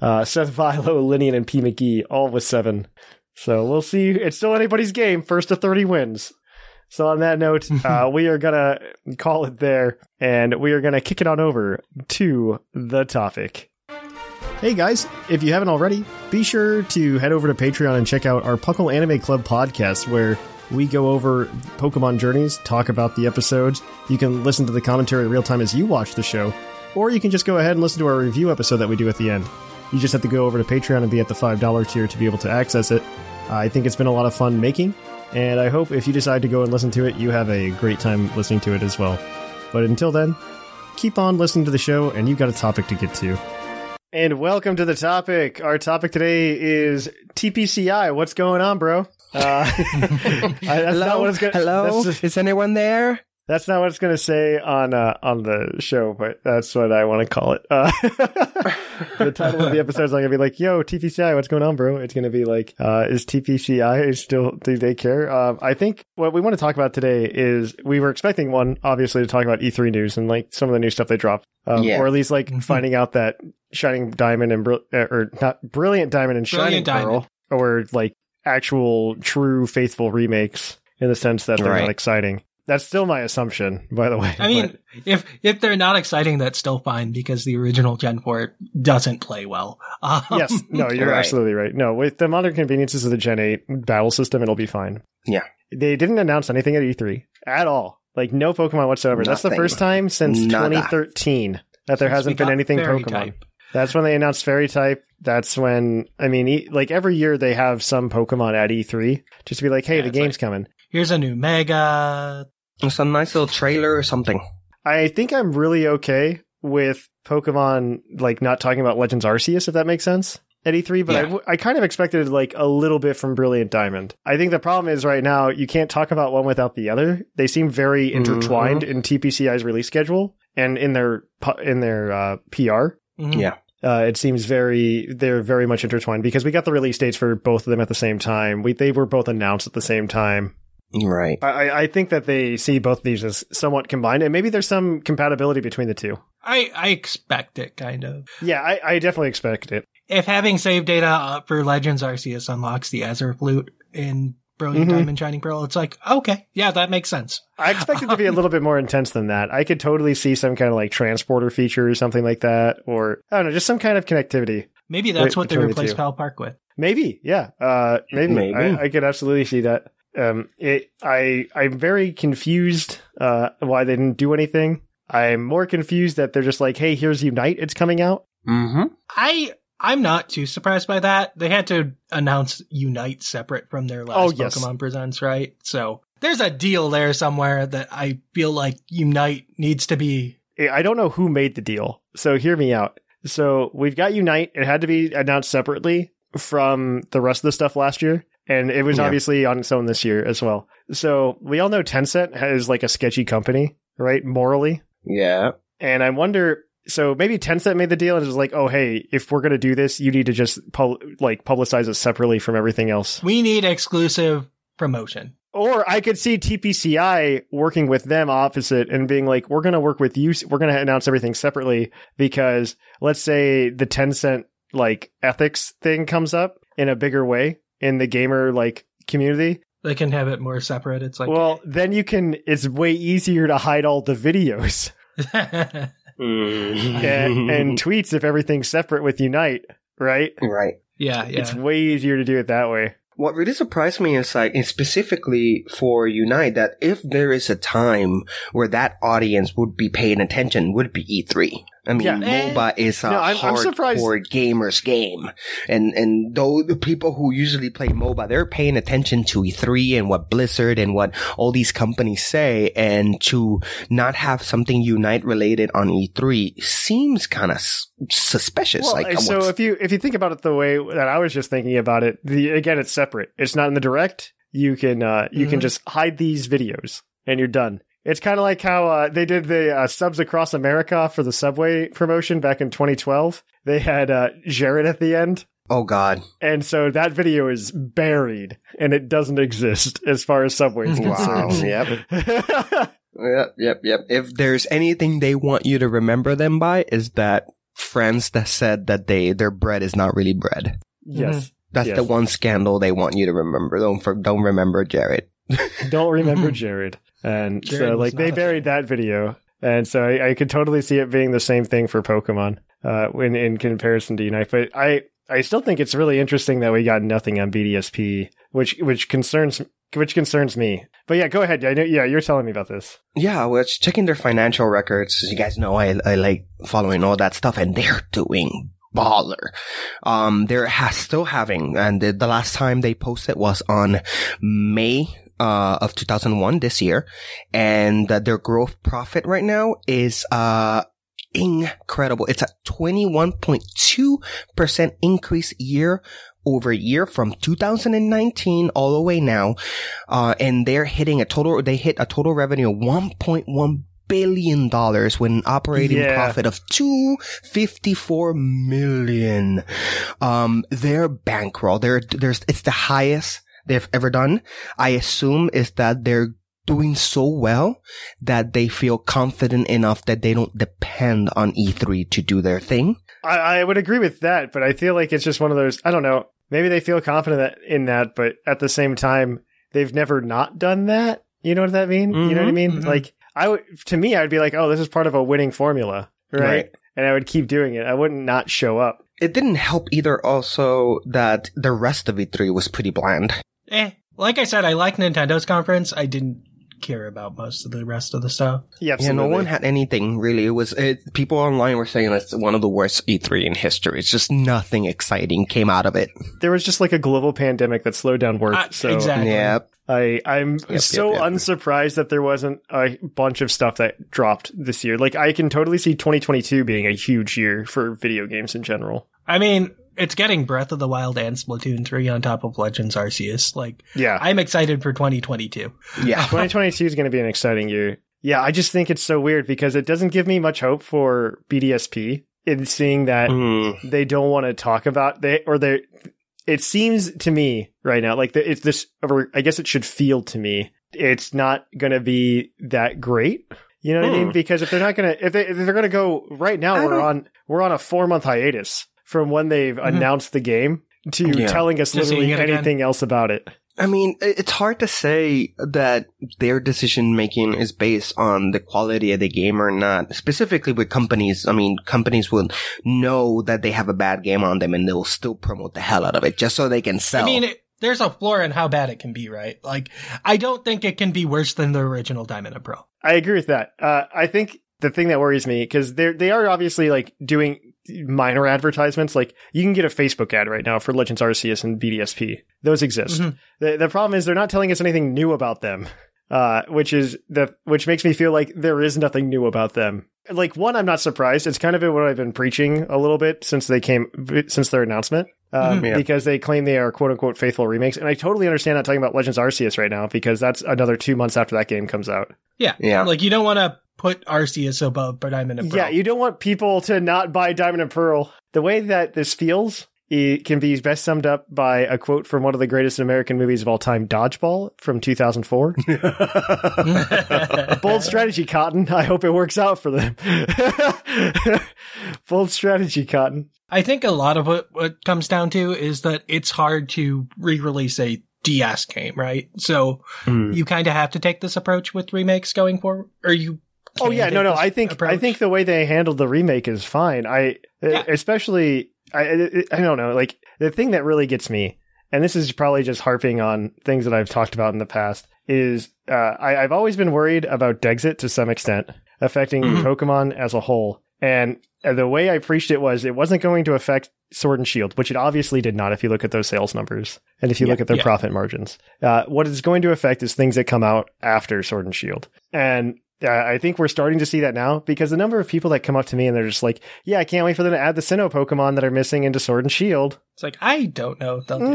uh, Seth Vilo, Linian, and P. McGee, all with 7. So we'll see. It's still anybody's game. First to 30 wins. So on that note, uh, we are gonna call it there, and we are gonna kick it on over to the topic. Hey guys, if you haven't already, be sure to head over to Patreon and check out our Puckle Anime Club podcast, where we go over Pokemon journeys, talk about the episodes. You can listen to the commentary real time as you watch the show, or you can just go ahead and listen to our review episode that we do at the end. You just have to go over to Patreon and be at the $5 tier to be able to access it. I think it's been a lot of fun making, and I hope if you decide to go and listen to it, you have a great time listening to it as well. But until then, keep on listening to the show, and you've got a topic to get to. And welcome to the topic. Our topic today is TPCI. What's going on, bro? Uh, I- that's not what it's gonna, Hello. That's, Is anyone there? That's not what it's going to say on uh, on the show, but that's what I want to call it. Uh, the title of the episode is going to be like, "Yo, TPCI, what's going on, bro?" It's going to be like, uh, "Is TPCI still? Do they care?" Uh, I think what we want to talk about today is we were expecting one, obviously, to talk about E3 news and like some of the new stuff they dropped, um, Yeah. or at least like Mhm. finding out that Shining Diamond and Bril- uh, or not Brilliant Diamond and Shining Diamond. Pearl, or like actual, true, faithful remakes in the sense that they're Right. not exciting. That's still my assumption, by the way. I mean, if if they're not exciting, that's still fine because the original Gen 4 doesn't play well. Um, yes, no, you're Right. absolutely right. No, with the modern conveniences of the Gen 8 battle system, it'll be fine. Yeah. They didn't announce anything at E3 at all. Like, no Pokemon whatsoever. That's the first time since Nada. 2013 that there Since we hasn't been anything Pokemon. type. That's when they announced Fairy type. That's when, I mean, e- like every year they have some Pokemon at E3 just to be like, hey, Yeah, the game's like- coming. Here's a new Mega. Some nice little trailer or something. I think I'm really okay with Pokemon like not talking about Legends Arceus, if that makes sense. At E3, but I Yeah. w- I, kind of expected like a little bit from Brilliant Diamond. I think the problem is right now you can't talk about one without the other. They seem very intertwined in TPCI's release schedule and in their in their uh, PR. Mhm. Yeah. Uh, it seems very they're very much intertwined because we got the release dates for both of them at the same time. We they were both announced at the same time. Right. I, I- I think that they see both of these as somewhat combined, and maybe there's some compatibility between the two. I, I expect it, kind of. Yeah, I, I definitely expect it. If having save data uh, for Legends Arceus unlocks the Azure Flute in Brilliant Mhm. Diamond Shining Pearl, it's like, okay, yeah, that makes sense. I expect it to be a little bit more intense than that. I could totally see some kind of like transporter feature or something like that, or I don't know, just some kind of connectivity. Maybe that's what they between the. Pal Park with. Maybe, yeah, uh, maybe. Maybe. I, I could absolutely see that. Um, it, I, I'm very confused uh, why they didn't do anything. I'm more confused that they're just like, hey, here's Unite, it's coming out. Mm-hmm. I I'm not too surprised by that. They had to announce Unite separate from their last Oh, yes. Pokemon Presents, right? So there's a deal there somewhere that I feel like Unite needs to be. I don't know who made the deal. So hear me out. So we've got Unite. It had to be announced separately from the rest of the stuff last year. And it was Yeah. obviously on its own this year as well. So we all know Tencent is like a sketchy company, right? Morally, Yeah. and I wonder. So maybe Tencent made the deal and was like, "Oh, hey, if we're gonna do this, you need to just pub- like publicize it separately from everything else." We need exclusive promotion. Or I could see TPCI working with them opposite and being like, "We're gonna work with you. We're gonna announce everything separately because let's say the Tencent like ethics thing comes up in a bigger way in the gamer like community. They can have it more separate. It's like, well, then you can. It's way easier to hide all the videos Mm. and, and tweets if everything's separate with Unite, right? right. yeah, yeah. It's way easier to do it that way. What really surprised me is like, and specifically for Unite, that if there is a time where that audience would be paying attention, would be E3. I mean, Yeah. Eh. MOBA is a No, I'm- I'm hardcore gamers game, and and though the people who usually play MOBA, they're paying attention to E3 and what Blizzard and what all these companies say, and to not have something Unite related on E3 seems kind of s- suspicious. Well, like, so what's- if you if you think about it the way that I was just thinking about it, the again it's separate. It's not in the direct. You can uh you can Mhm. just hide these videos and you're done. It's kind of like how uh, they did the uh, subs across America for the Subway promotion back in 2012. They had uh, Jared at the end, oh god, and so that video is buried and it doesn't exist as far as Subway is wow, concerned. yep. Yep, yep, yep. If there's anything they want you to remember them by, is that friends that said that they their bread is not really bread. yes. That's Yes. the one scandal they want you to remember. Don't for, don't remember Jared. don't remember Jared. And Jared so like they not a buried that video. And so I, I could totally see it being the same thing for Pokemon, uh, when in comparison to Unite. But I, I still think it's really interesting that we got nothing on BDSP, which, which concerns, which concerns me. But yeah, go ahead. I know, yeah, you're telling me about this. Yeah, well, was checking their financial records. As you guys know, I, I like following all that stuff and they're doing baller. Um, they're ha- still having, and the, the last time they posted was on May, uh, of 2001 this year. And uh, their growth profit right now is, uh, incredible. It's a 21.2% increase year over year from 2019 all the way now. Uh, and they're hitting a total, they hit a total revenue of 1.1 billion dollars with an operating Yeah. profit of 254 million. Um, their bankroll, they're, there's, it's the highest they've ever done. I assume is that they're doing so well that they feel confident enough that they don't depend on E3 to do their thing. I, I would agree with that, but I feel like it's just one of those, I don't know, maybe they feel confident that, in that, but at the same time, they've never not done that. You know what that mean? You know what I mean? Mhm. Like, I would, to me, I'd be like, oh, this is part of a winning formula, right? Right. And I would keep doing it. I wouldn't not show up. It didn't help either also that the rest of E3 was pretty bland. Eh. Like I said, I like Nintendo's conference. I didn't care about most of the rest of the stuff. Yeah, Yeah, no one had anything really. It was it, people online were saying it's one of the worst E3 in history. It's just nothing exciting came out of it. there was just like a global pandemic that slowed down work. Uh, so exactly. Yeah, I, I'm yep, so yep. unsurprised that there wasn't a bunch of stuff that dropped this year. Like, I can totally see 2022 being a huge year for video games in general. I mean, it's getting Breath of the Wild and Splatoon 3 on top of Legends Arceus. Like, Yeah. I'm excited for 2022. yeah. 2022 is going to be an exciting year. Yeah, I just think it's so weird because it doesn't give me much hope for BDSP in seeing that Mm. they don't want to talk about they or they. It seems to me right now like the, it's this. Or I guess it should feel to me it's not going to be that great. You know what I mean? Hmm. Because if they're not going to, if, they, if they're going to go right now, I we're on we're on a four month hiatus from when they've announced the game to Yeah. telling us To seeing literally anything else about it. I mean, it's hard to say that their decision making is based on the quality of the game or not. Specifically with companies, I mean, companies will know that they have a bad game on them and they'll still promote the hell out of it just so they can sell. I mean, it, there's a floor in how bad it can be, right? Like, I don't think it can be worse than the original Diamond and Pearl. I agree with that. Uh, I think the thing that worries me because they're they are obviously like doing minor advertisements. Like you can get a Facebook ad right now for Legends Arceus and BDSP. Those exist. Mhm. The the problem is they're not telling us anything new about them. Uh, which is the which makes me feel like there is nothing new about them. Like one, I'm not surprised. It's kind of what I've been preaching a little bit since they came since their announcement. Um, Mhm. Yeah. because they claim they are quote unquote faithful remakes. And I totally understand not talking about Legends Arceus right now because that's another two months after that game comes out. Yeah. Yeah. Like you don't want to put Arceus above Diamond and Pearl. Yeah, you don't want people to not buy Diamond and Pearl. The way that this feels it can be best summed up by a quote from one of the greatest American movies of all time, Dodgeball from 2004. Bold strategy, Cotton. I hope it works out for them. Bold strategy, Cotton. I think a lot of what, what comes down to is that it's hard to re-release a DS game, right? So Mm. you kind of have to take this approach with remakes going forward, or you. Oh yeah, no, no. I think I think the way they handled the remake is fine. I Yeah. especially I I don't know. Like the thing that really gets me, and this is probably just harping on things that I've talked about in the past, is uh, I, I've always been worried about Dexit to some extent affecting Mhm. Pokemon as a whole. And uh, the way I preached it was it wasn't going to affect Sword and Shield, which it obviously did not if you look at those sales numbers and if you Yeah, look at their yeah. profit margins. Uh, what it's going to affect is things that come out after Sword and Shield. And uh, I think we're starting to see that now because the number of people that come up to me and they're just like, yeah, I can't wait for them to add the Sinnoh Pokemon that are missing into Sword and Shield. It's like I don't know. if They'll do that.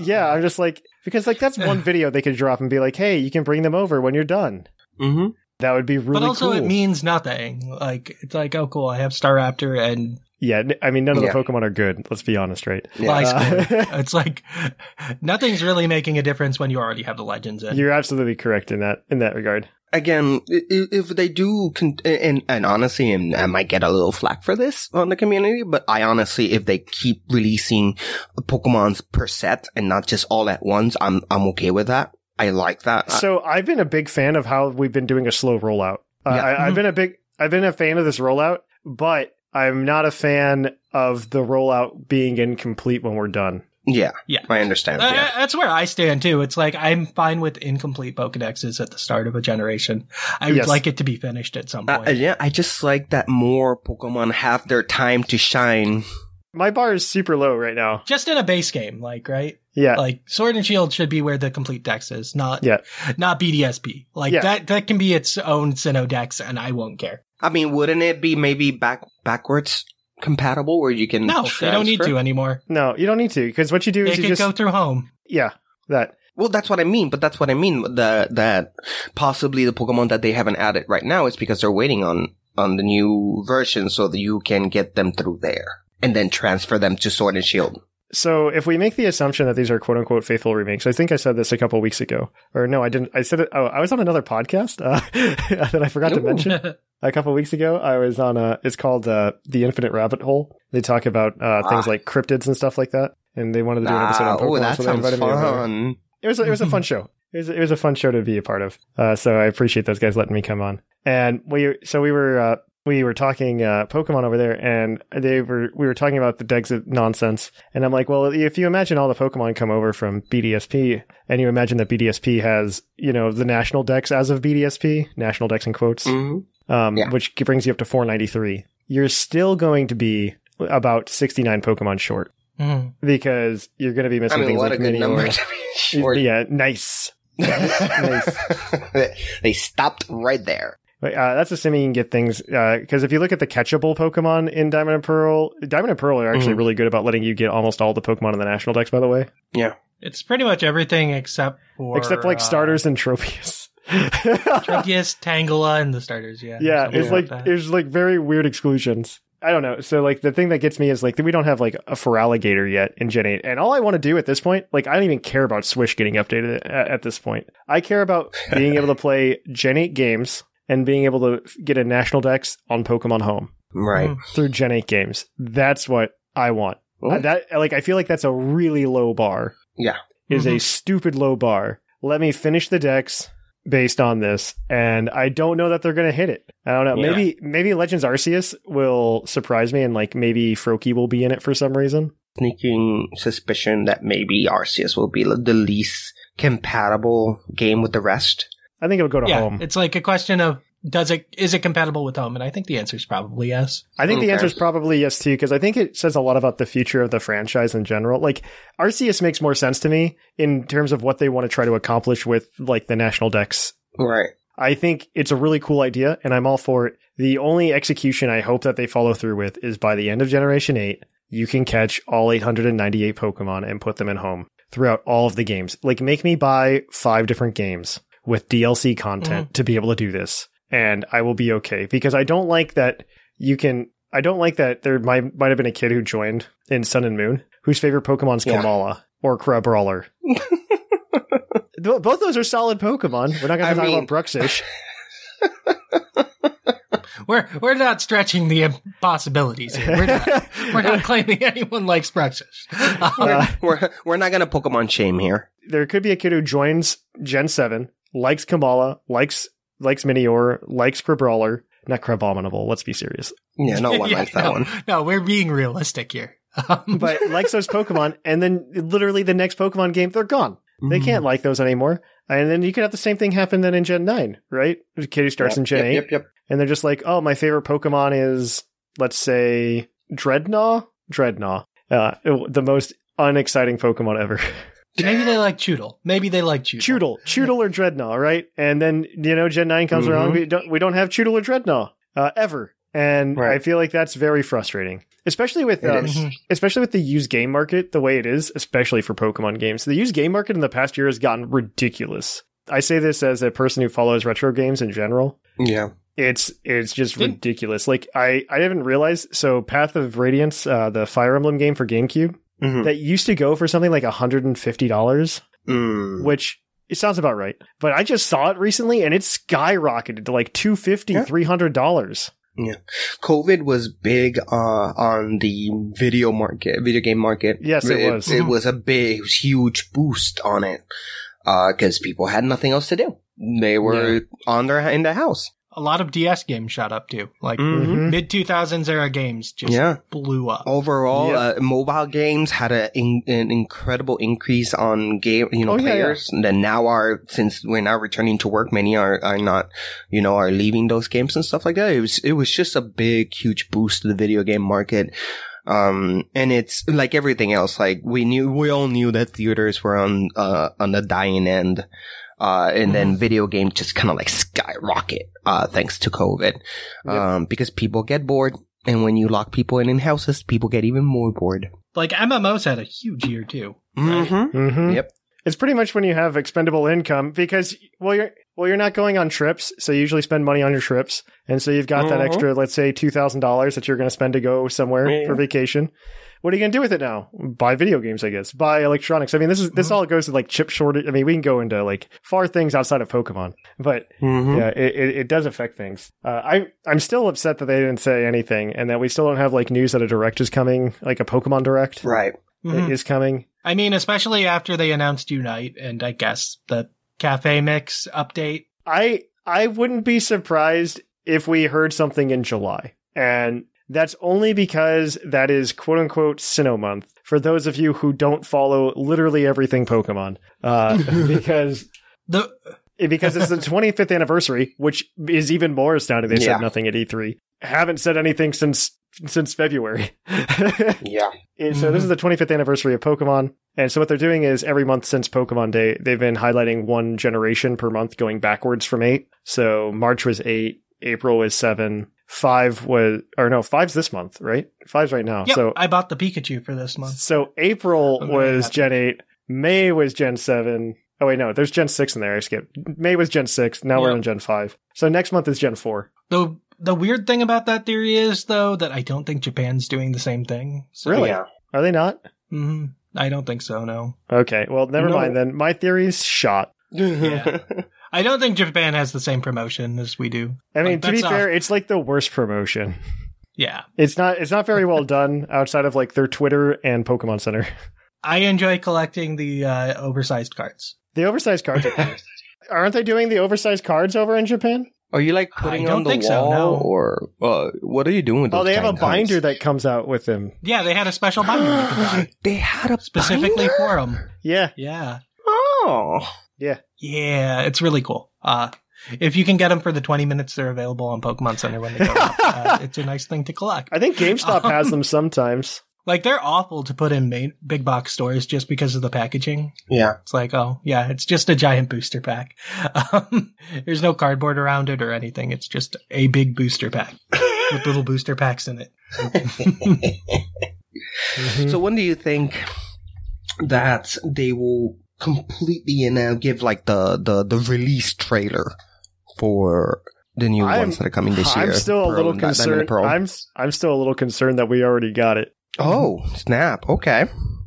Mm, yeah, I'm just like, because like that's one video they could drop and be like, hey, you can bring them over when you're done. hmm That would be really but also, cool. it means nothing. Like it's like, oh, cool. I have Staraptor and yeah, I mean, none of Yeah. the Pokemon are good. Let's be honest, right? Yeah. Uh, it's like nothing's really making a difference when you already have the legends in. You're absolutely correct in that in that regard. Again, if they do, con- and and honestly, and I might get a little flack for this on the community, but I honestly, if they keep releasing Pokemon's per set and not just all at once, I'm I'm okay with that. I like that. So I've been a big fan of how we've been doing a slow rollout. Uh, Yeah. I, I've been a big, I've been a fan of this rollout, but I'm not a fan of the rollout being incomplete when we're done. Yeah, Yeah. I understand. Uh, yeah. That's where I stand too. It's like I'm fine with incomplete Pokedexes at the start of a generation. I would like it to be finished at some Uh, point. yeah, I just like that more Pokemon have their time to shine. My bar is super low right now. Just in a base game, like right, Yeah. like Sword and Shield should be where the complete dex is, not Yeah. not BDSP. Like Yeah. that that can be its own Sinnoh dex, and I won't care. I mean, wouldn't it be maybe back backwards compatible where you can? No, they don't need to anymore. no, you don't need to because what you do They is you can just go through home. yeah that Well, that's what I mean, but that's what I mean. The, that possibly the Pokemon that they haven't added right now is because they're waiting on, on the new version so that you can get them through there and then transfer them to Sword and Shield. So if we make the assumption that these are quote unquote faithful remakes, I think I said this a couple weeks ago, or no, I didn't. I said it. Oh, I was on another podcast uh, that I forgot to mention a couple weeks ago. I was on a. It's called uh, the Infinite Rabbit Hole. They talk about uh, things Ah. like cryptids and stuff like that, and they wanted to do an episode Ah, on Pokemon. oh, that so they sounds invited me fun. It was a, it was a fun show. It was it was a fun show to be a part of. Uh, so I appreciate those guys letting me come on. And we so we were uh, we were talking uh, Pokemon over there, and they were we were talking about the Dexit nonsense. And I'm like, well, if you imagine all the Pokemon come over from BDSP, and you imagine that BDSP has you know the national Dex as of BDSP, national Dex in quotes, Mhm. um, Yeah. which brings you up to 493. You're still going to be about 69 Pokemon short Mhm. because you're going to be I missing mean, things what like a good Mini number or- to be short. yeah, nice. they stopped right there. But, Uh, that's assuming you can get things because if you look at the catchable Pokemon in Diamond and Pearl, Diamond and Pearl are actually Mhm. really good about letting you get almost all the Pokemon in the National Dex. By the way, yeah, It's pretty much everything except for except like uh, starters and Tropius. Tropius, Tangela, and the starters. Yeah, yeah, it's like that. there's like very weird exclusions. I don't know. So like the thing that gets me is like we don't have like a Feraligatr yet in Gen 8. And all I want to do at this point, like I don't even care about Swish getting updated at, at this point. I care about being able to play Gen 8 games and being able to get a national dex on Pokemon Home Right. Mm. through Gen 8 games. That's what I want. That like I feel like that's a really low bar. Yeah. Is a Mhm. stupid low bar. Let me finish the dex based on this and I don't know that they're going to hit it. I don't know. Yeah. Maybe maybe Legends Arceus will surprise me and like maybe Froakie will be in it for some reason. Sneaking suspicion that maybe Arceus will be the least compatible game with the rest. I think it'll go to yeah, home. it's like a question of does it is it compatible with home? And I think the answer is probably yes. I think the answer is probably yes too, because I think it says a lot about the future of the franchise in general. Like Arceus makes more sense to me in terms of what they want to try to accomplish with like the national dex Right. I think it's a really cool idea and I'm all for it. The only execution I hope that they follow through with is by the end of Generation 8, you can catch all 898 Pokemon and put them in home throughout all of the games. Like, make me buy five different games with DLC content to be able to do this, and I will be okay. Because I don't like that you can. I don't like that there might might have been a kid who joined in Sun and Moon whose favorite Pokemon's Yeah. Komala or Crabrawler. Both those are solid Pokemon. We're not going to talk mean- about Bruxish. We're we're not stretching the impossibilities here. We're not, we're not claiming anyone likes breakfast. Uh, we're we're not gonna Pokemon shame here. there could be a kid who joins Gen 7, likes Komala, likes likes Minior, likes Crabrawler, not Crabominable, let's be serious. Yeah, no one Yeah, likes that no, one. No, we're being realistic here. Um, But likes those Pokemon, and then literally the next Pokemon game, they're gone. They Mm-hmm. can't like those anymore. And then you could have the same thing happen then in Gen 9, right? Kitty kid who starts in Gen yep, 8, Yep, yep. and they're just like, oh, my favorite Pokemon is, let's say, Drednaw? Drednaw. Uh, the most unexciting Pokemon ever. maybe they like Chewtle. Maybe they like Chewtle. Chewtle, Chewtle or Drednaw, right? And then you know Gen nine comes Mhm. around, we don't we don't have Chewtle or Drednaw uh, ever, and Right. I feel like that's very frustrating, especially with um. Especially with the used game market the way it is, especially for Pokemon games. The used game market in the past year has gotten ridiculous. I say this as a person who follows retro games in general. Yeah. It's it's just Didn't- ridiculous. Like I I didn't realize. So Path of Radiance, uh, the Fire Emblem game for GameCube, Mhm. that used to go for something like hundred and fifty dollars Mm. which it sounds about right. But I just saw it recently and it skyrocketed to like 250 Yeah. $300. Yeah. COVID was big uh, on the video market, video game market. Yes, it was. It was a big, huge boost on it because people had nothing else to do. They were on their in the house. A lot of DS games shot up too. Like Mhm. mid 2000s era games just Yeah. blew up. Overall, Yeah. uh, mobile games had a in, an incredible increase on game, you know, Oh, yeah, players. And then now are since we're now returning to work, many are are not, you know, are leaving those games and stuff like that. It was it was just a big, huge boost to the video game market. Um, and it's like everything else. Like we knew, we all knew that theaters were on uh on the dying end. Uh, and then video game just kind of like skyrocket, uh, thanks to COVID. Um, because people get bored. And when you lock people in in houses, people get even more bored. Like MMOs had a huge year too. Mm-hmm. hmm Yep. It's pretty much when you have expendable income because, well, you're, well, you're not going on trips. So you usually spend money on your trips. And so you've got that Mhm. extra, let's say $2,000 that you're going to spend to go somewhere Yeah. for vacation. What are you going to do with it now? Buy video games, I guess. Buy electronics. I mean, this is, this all goes to like chip shortage. I mean, we can go into like far things outside of Pokemon, but Mm-hmm. Yeah, it, it, it does affect things. Uh, I I'm still upset that they didn't say anything, and that we still don't have like news that a direct is coming, like a Pokemon direct Right. Mhm. is coming. I mean, especially after they announced Unite and I guess the Cafe Mix update. I I wouldn't be surprised if we heard something in July, and that's only because that is quote unquote Sinnoh month for those of you who don't follow literally everything Pokemon, uh, because. The Because it's the 25th anniversary, which is even more astounding. They Yeah. said nothing at E3. Haven't said anything since since February. Yeah. And so this is the 25th anniversary of Pokemon. And so what they're doing is every month since Pokemon Day, they've been highlighting one generation per month going backwards from eight. So March was eight, April was seven, five was, or no, five's this month, right? Five's right now. yep, So, I bought the Pikachu for this month. so April I'm was. Gen 8, May was Gen 7. Oh wait, no, there's Gen 6 in there. I skipped. May was Gen 6. Now we're Yep. on Gen 5. So next month is Gen 4. The the weird thing about that theory is though that I don't think Japan's doing the same thing. So, Really? Yeah. Are they not? hmm I don't think so. No. Okay. Well, never No. mind then. My theory's shot. Yeah. I don't think Japan has the same promotion as we do. I mean, Like, to be that's, uh, fair, it's like the worst promotion. Yeah. It's not. It's not very well done outside of like their Twitter and Pokemon Center. I enjoy collecting the uh, oversized cards. The oversized cards. Aren't they doing the oversized cards over in Japan? Are you like I putting don't on the think so, wall, no. or uh, what are you doing with those? Oh, they have a cards? binder that comes out with them. Yeah, they had a special binder you could buy they had a specifically binder? for them. Yeah. Yeah. Oh, Yeah, it's really cool. Uh, if you can get them for the 20 minutes they're available on Pokemon Center when they go up, uh, it's a nice thing to collect. I think GameStop has Um, them sometimes. Like, they're awful to put in main, big box stores just because of the packaging. yeah. It's like, oh, yeah, it's just a giant booster pack. Um, there's no cardboard around it or anything. It's just a big booster pack with little booster packs in it. Mhm. So when do you think that they will completely and know give like the the the release trailer for the new I'm- ones that are coming this year? I'm still a Pearl little and Di- Diamond and concerned. I'm I'm still a little concerned that we already got it. oh snap! Okay.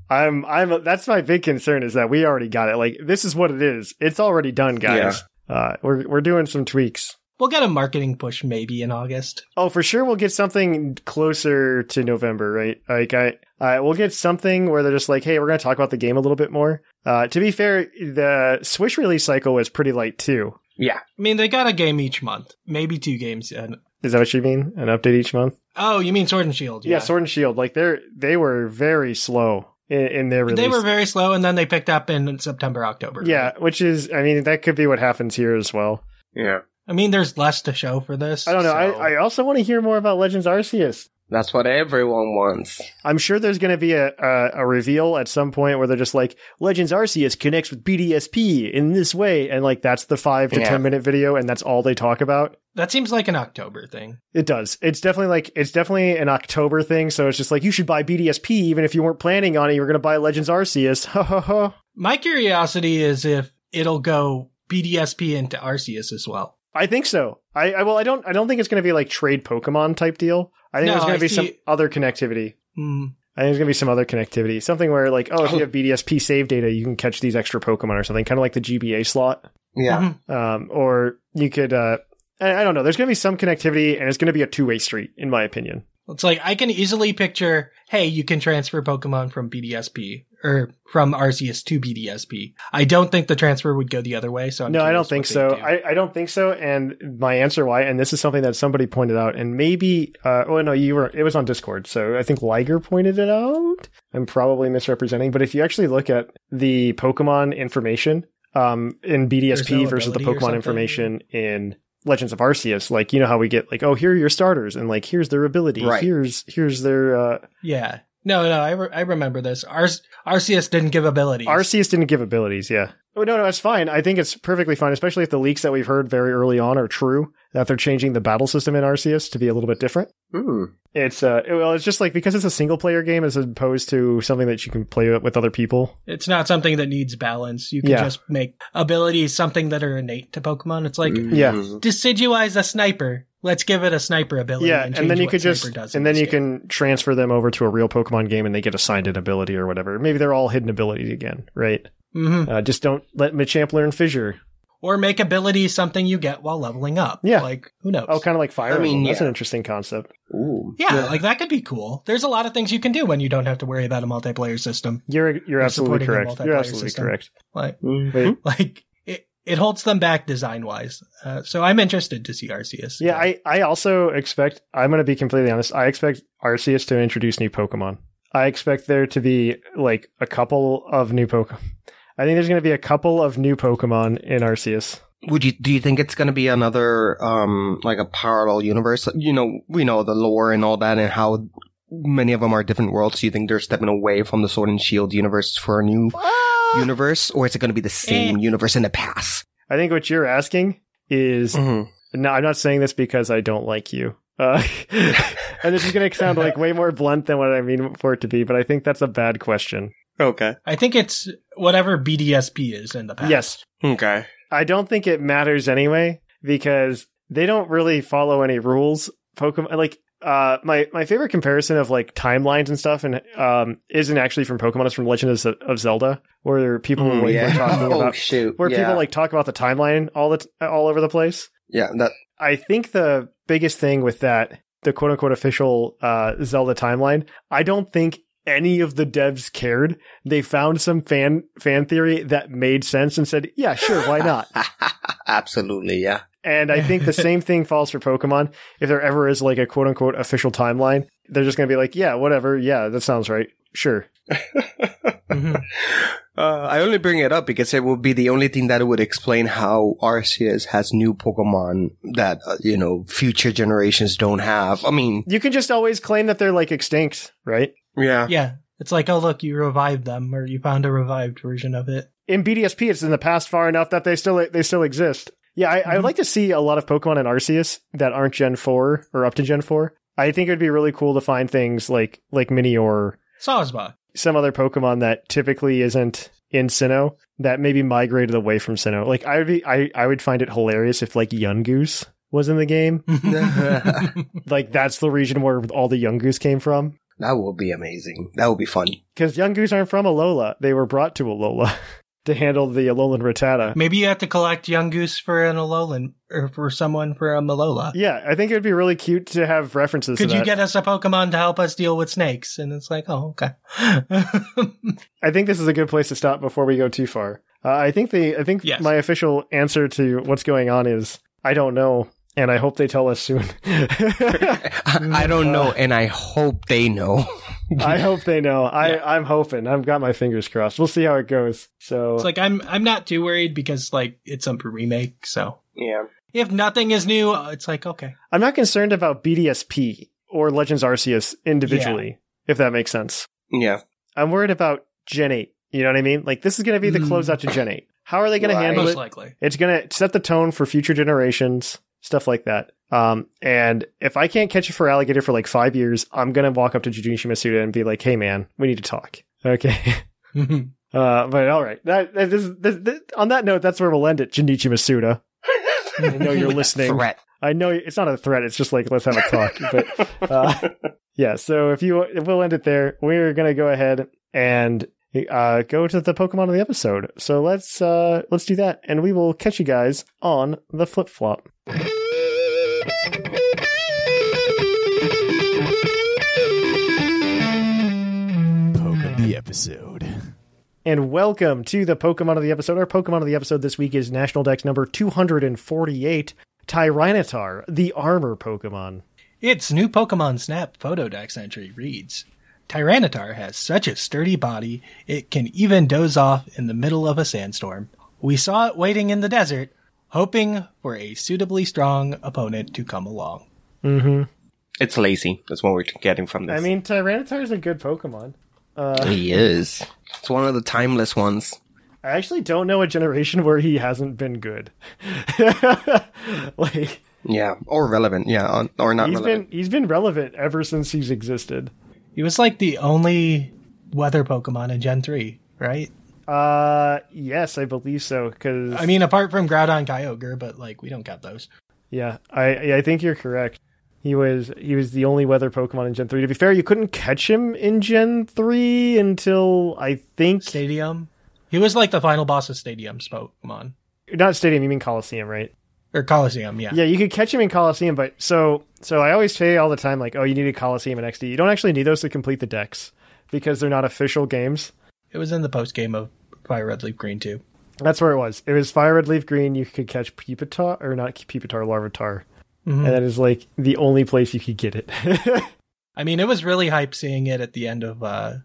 I'm I'm that's my big concern is that we already got it. Like this is what it is. It's already done, guys. Uh, we're we're doing some tweaks. We'll get a marketing push maybe in August. Oh, for sure, we'll get something closer to November, right? Like I, I we'll get something where they're just like, hey, we're going to talk about the game a little bit more. Uh, to be fair, the Switch release cycle was pretty light too. Yeah. I mean, they got a game each month, maybe two games. And Is that what you mean? An update each month? oh, you mean Sword and Shield? Yeah, Sword and Shield. Like they're they were very slow in, in their release. They were very slow, and then they picked up in September, October. yeah, which is, I mean, that could be what happens here as well. Yeah. I mean, there's less to show for this. I don't know. so- I, I also want to hear more about Legends Arceus. That's what everyone wants. I'm sure there's going to be a, a a reveal at some point where they're just like Legends Arceus connects with BDSP in this way, and like that's the five to Yeah. ten minute video, and that's all they talk about. that seems like an October thing. It does. It's definitely like it's definitely an October thing. So it's just like you should buy BDSP even if you weren't planning on it. You were going to buy Legends Arceus. Ha ha ha. My curiosity is if it'll go BDSP into Arceus as well. I think so. I, I well, I don't. I don't think it's going to be like trade Pokemon type deal. I think No, there's going to be some other connectivity. Hmm. I think there's gonna be some other connectivity, something where like, oh, if you have BDSP save data, you can catch these extra Pokemon or something, kind of like the GBA slot. Yeah. Mhm. Um, or you could, uh, I, I don't know. There's gonna be some connectivity, and it's gonna be a two way street, in my opinion. It's like I can easily picture, hey, you can transfer Pokemon from BDSP or from Arceus to BDSP. I don't think the transfer would go the other way. So I'm no, I don't think so. do. I, I don't think so. And my answer why, and this is something that somebody pointed out, and maybe, uh, oh no, you were, it was on Discord, so I think Liger pointed it out. I'm probably misrepresenting, but if you actually look at the Pokemon information, um, in BDSP versus the Pokemon information in Legends of Arceus, like you know how we get like, oh, here are your starters, and like here's their ability, Right. here's here's their uh, yeah. No, no, I, re- I remember this. Ar- Arceus didn't give abilities. Arceus didn't give abilities, yeah. Oh no, no, it's fine. I think it's perfectly fine, especially if the leaks that we've heard very early on are true. That they're changing the battle system in Arceus to be a little bit different. Hmm. It's uh, well, it's just like because it's a single player game as opposed to something that you can play with other people. It's not something that needs balance. You can Yeah. just make abilities something that are innate to Pokemon. It's like Yeah. Mhm. Decidueye's a sniper. Let's give it a sniper ability. yeah, and, and, then you could just and then you game. can transfer them over to a real Pokemon game and they get assigned an ability or whatever. Maybe they're all hidden abilities again, right? Mhm. Uh, just don't let Machamp learn Fissure. Or make abilities something you get while leveling up. Yeah. like who knows? Oh, kind of like Fire. I mean, Emblem. That's yeah. an interesting concept. Ooh. Yeah, like that could be cool. There's a lot of things you can do when you don't have to worry about a multiplayer system. You're you're absolutely supporting a correct. You're multiplayer absolutely system. correct. Like, Mhm. Like it, it holds them back design wise. Uh, so I'm interested to see Arceus. Yeah, I, I also expect, I'm going to be completely honest, I expect Arceus to introduce new Pokemon. I expect there to be like a couple of new Pokemon. I think there's going to be a couple of new Pokemon in Arceus. Would you do you think it's gonna be another um like a parallel universe? You know, we know the lore and all that, and how many of them are different worlds. Do you think they're stepping away from the Sword and Shield universe for a new universe, or is it gonna be the same Eh. universe in the past? I think what you're asking is, Mm-hmm. no, I'm not saying this because I don't like you. Uh, and this is going to sound like way more blunt than what I mean for it to be, but I think that's a bad question. Okay. I think it's whatever BDSP is in the past. Yes. Okay. I don't think it matters anyway because they don't really follow any rules. Pokemon, like, uh, my, my favorite comparison of like timelines and stuff and, um, isn't actually from Pokemon. It's from Legend of, Z- of Zelda where people Mm, like, were yeah. talking oh about, shoot. where yeah. people like talk about the timeline all the, t- all over the place. yeah. That. I think the biggest thing with that, the quote unquote official uh, Zelda timeline, I don't think any of the devs cared. They found some fan fan theory that made sense and said, "Yeah, sure, why not?" Absolutely. Yeah. and I think the same thing falls for Pokemon. If there ever is like a quote unquote official timeline, they're just going to be like, "Yeah, whatever. Yeah, that sounds right. Sure." Mhm. Uh, I only bring it up because it would be the only thing that would explain how Arceus has new Pokemon that uh, you know future generations don't have. I mean, You can just always claim that they're like extinct, right? Yeah, Yeah. It's like, oh look, you revived them, or you found a revived version of it. in BDSP, it's in the past far enough that they still they still exist. Yeah, I, I would Mhm. like to see a lot of Pokemon in Arceus that aren't Gen four or up to Gen four. I think it'd be really cool to find things like like Mini or Sawsbuck. some other Pokemon that typically isn't in Sinnoh that maybe migrated away from Sinnoh. Like I would be, I, I would find it hilarious if like Yungoos was in the game. like that's the region where all the Yungoos came from. That will be amazing. That will be fun. Because Yungoos aren't from Alola; they were brought to Alola to handle the Alolan Rattata. Maybe you have to collect Yungoos for an Alolan or for someone for a Malola. Yeah, I think it would be really cute to have references. Could to you get us a Pokemon to help us deal with snakes? And it's like, oh, okay. I think this is a good place to stop before we go too far. Uh, I think the I think Yes. my official answer to what's going on is I don't know, and I hope they tell us soon. I, I don't know, and I hope they know. I hope they know. I I'm hoping. I've got my fingers crossed. We'll see how it goes. So it's like I'm I'm not too worried because like it's a remake, so Yeah. if nothing is new, uh, it's like okay. I'm not concerned about BDSP or Legends Arceus individually, if that makes sense. Yeah. I'm worried about Gen 8. You know what I mean? Like this is going to be the Mm. closeout to Gen 8. How are they going Right. to handle Most it? likely. It's going to set the tone for future generations, stuff like that. Um, and if I can't catch you for alligator for like five years, I'm going to walk up to Junichi Masuda and be like, "Hey, man, we need to talk." Okay. Uh, but all right. That, this, this, this, on that note, that's where we'll end it. Junichi Masuda. I know you're listening. Threat. I know it's not a threat. It's just like let's have a talk. but uh, yeah, so if you we'll end it there, we're gonna go ahead and uh, go to the Pokemon of the episode. So let's uh, let's do that, and we will catch you guys on the flip flop. Episode. And welcome to the Pokemon of the episode. Our Pokemon of the episode this week is National Dex number 248, Tyranitar, the armor Pokemon. Its new Pokemon Snap photo dex entry reads Tyranitar has such a sturdy body, it can even doze off in the middle of a sandstorm. We saw it waiting in the desert, hoping for a suitably strong opponent to come along. Mm-hmm. It's lazy. That's what we're getting from this. I mean, Tyranitar is a good Pokemon. Uh, he is. It's one of the timeless ones. I actually don't know a generation where he hasn't been good. like Yeah. Or relevant. Yeah. Or not he's relevant. been he's been relevant ever since he's existed. He was like the only weather Pokemon in Gen 3, right? Uh, yes, I believe so. Because I mean, apart from Groudon Kyogre, but like, we don't count those. yeah, I yeah, I think you're correct. He was he was the only weather Pokemon in Gen three. To be fair, you couldn't catch him in Gen three until I think Stadium? He was like the final boss of Stadium's Pokemon. not Stadium. You mean Colosseum, right? Or Colosseum, yeah. Yeah, you could catch him in Colosseum, but so so I always say all the time, like, oh, you need a Colosseum and XD. You don't actually need those to complete the dex because they're not official games. It was in the post game of Fire Red Leaf Green too. That's where it was. It was Fire Red Leaf Green. You could catch Pupitar or not Pupitar, Larvitar, Mhm. and that is like the only place you could get it. I mean, it was really hype seeing it at the end of uh,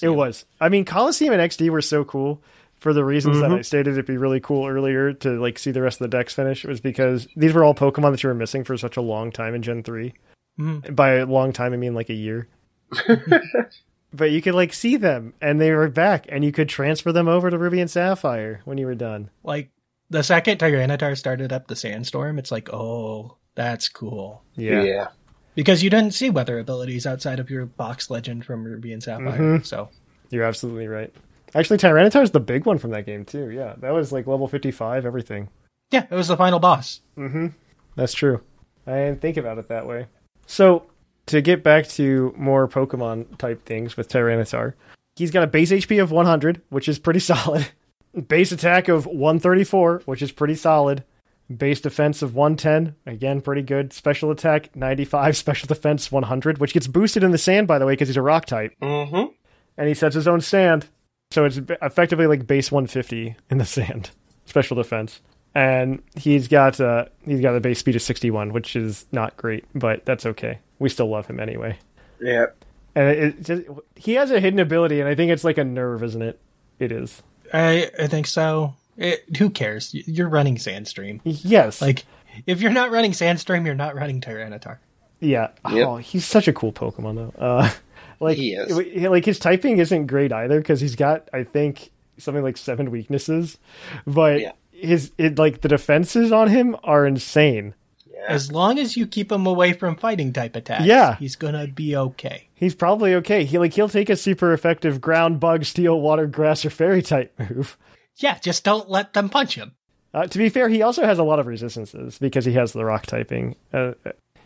it was. I mean, Colosseum and XD were so cool for the reasons that Mm-hmm. I stated. It'd be really cool earlier to like see the rest of the dex finish. It was because these were all Pokemon that you were missing for such a long time in Gen 3 Mhm. By a long time, I mean like a year. but you could like see them, and they were back, and you could transfer them over to Ruby and Sapphire when you were done. Like the second Tyranitar started up the Sandstorm, it's like, oh, that's cool. Yeah. Because you didn't see weather abilities outside of your box legend from Ruby and Sapphire. Mhm. So You're absolutely right. Actually, Tyranitar's the big one from that game too. Yeah, that was like level fifty-five, everything. yeah, it was the final boss. Mm-hmm. That's true. I didn't think about it that way. So, to get back to more Pokemon type things with Tyranitar, he's got a base HP of 100, which is pretty solid. Base attack of 134, which is pretty solid. Base defense of 110, again, pretty good. Special attack 95, special defense 100, which gets boosted in the sand, by the way, because he's a rock type. Mm-hmm. And he sets his own sand. So it's effectively like base 150 in the sand, special defense. And he's got uh, he's got a base speed of 61, which is not great, but that's okay. We still love him anyway. Yeah. And it, it just, he has a hidden ability, and I think it's like Unnerve, isn't it? It is. I I think so. It, who cares? You're running Sandstream. Yes. Like, if you're not running Sandstream, you're not running Tyranitar. yeah. Yep. Oh, he's such a cool Pokemon though. Uh, like He is. like his typing isn't great either because he's got I think something like seven weaknesses, but Yeah. his it like the defenses on him are insane. As long as you keep him away from fighting type attacks, Yeah. he's gonna be okay. He's probably okay. He like he'll take a super effective ground, bug, steel, water, grass, or fairy type move. Yeah, just don't let them punch him. Uh, to be fair, he also has a lot of resistances because he has the rock typing. Uh,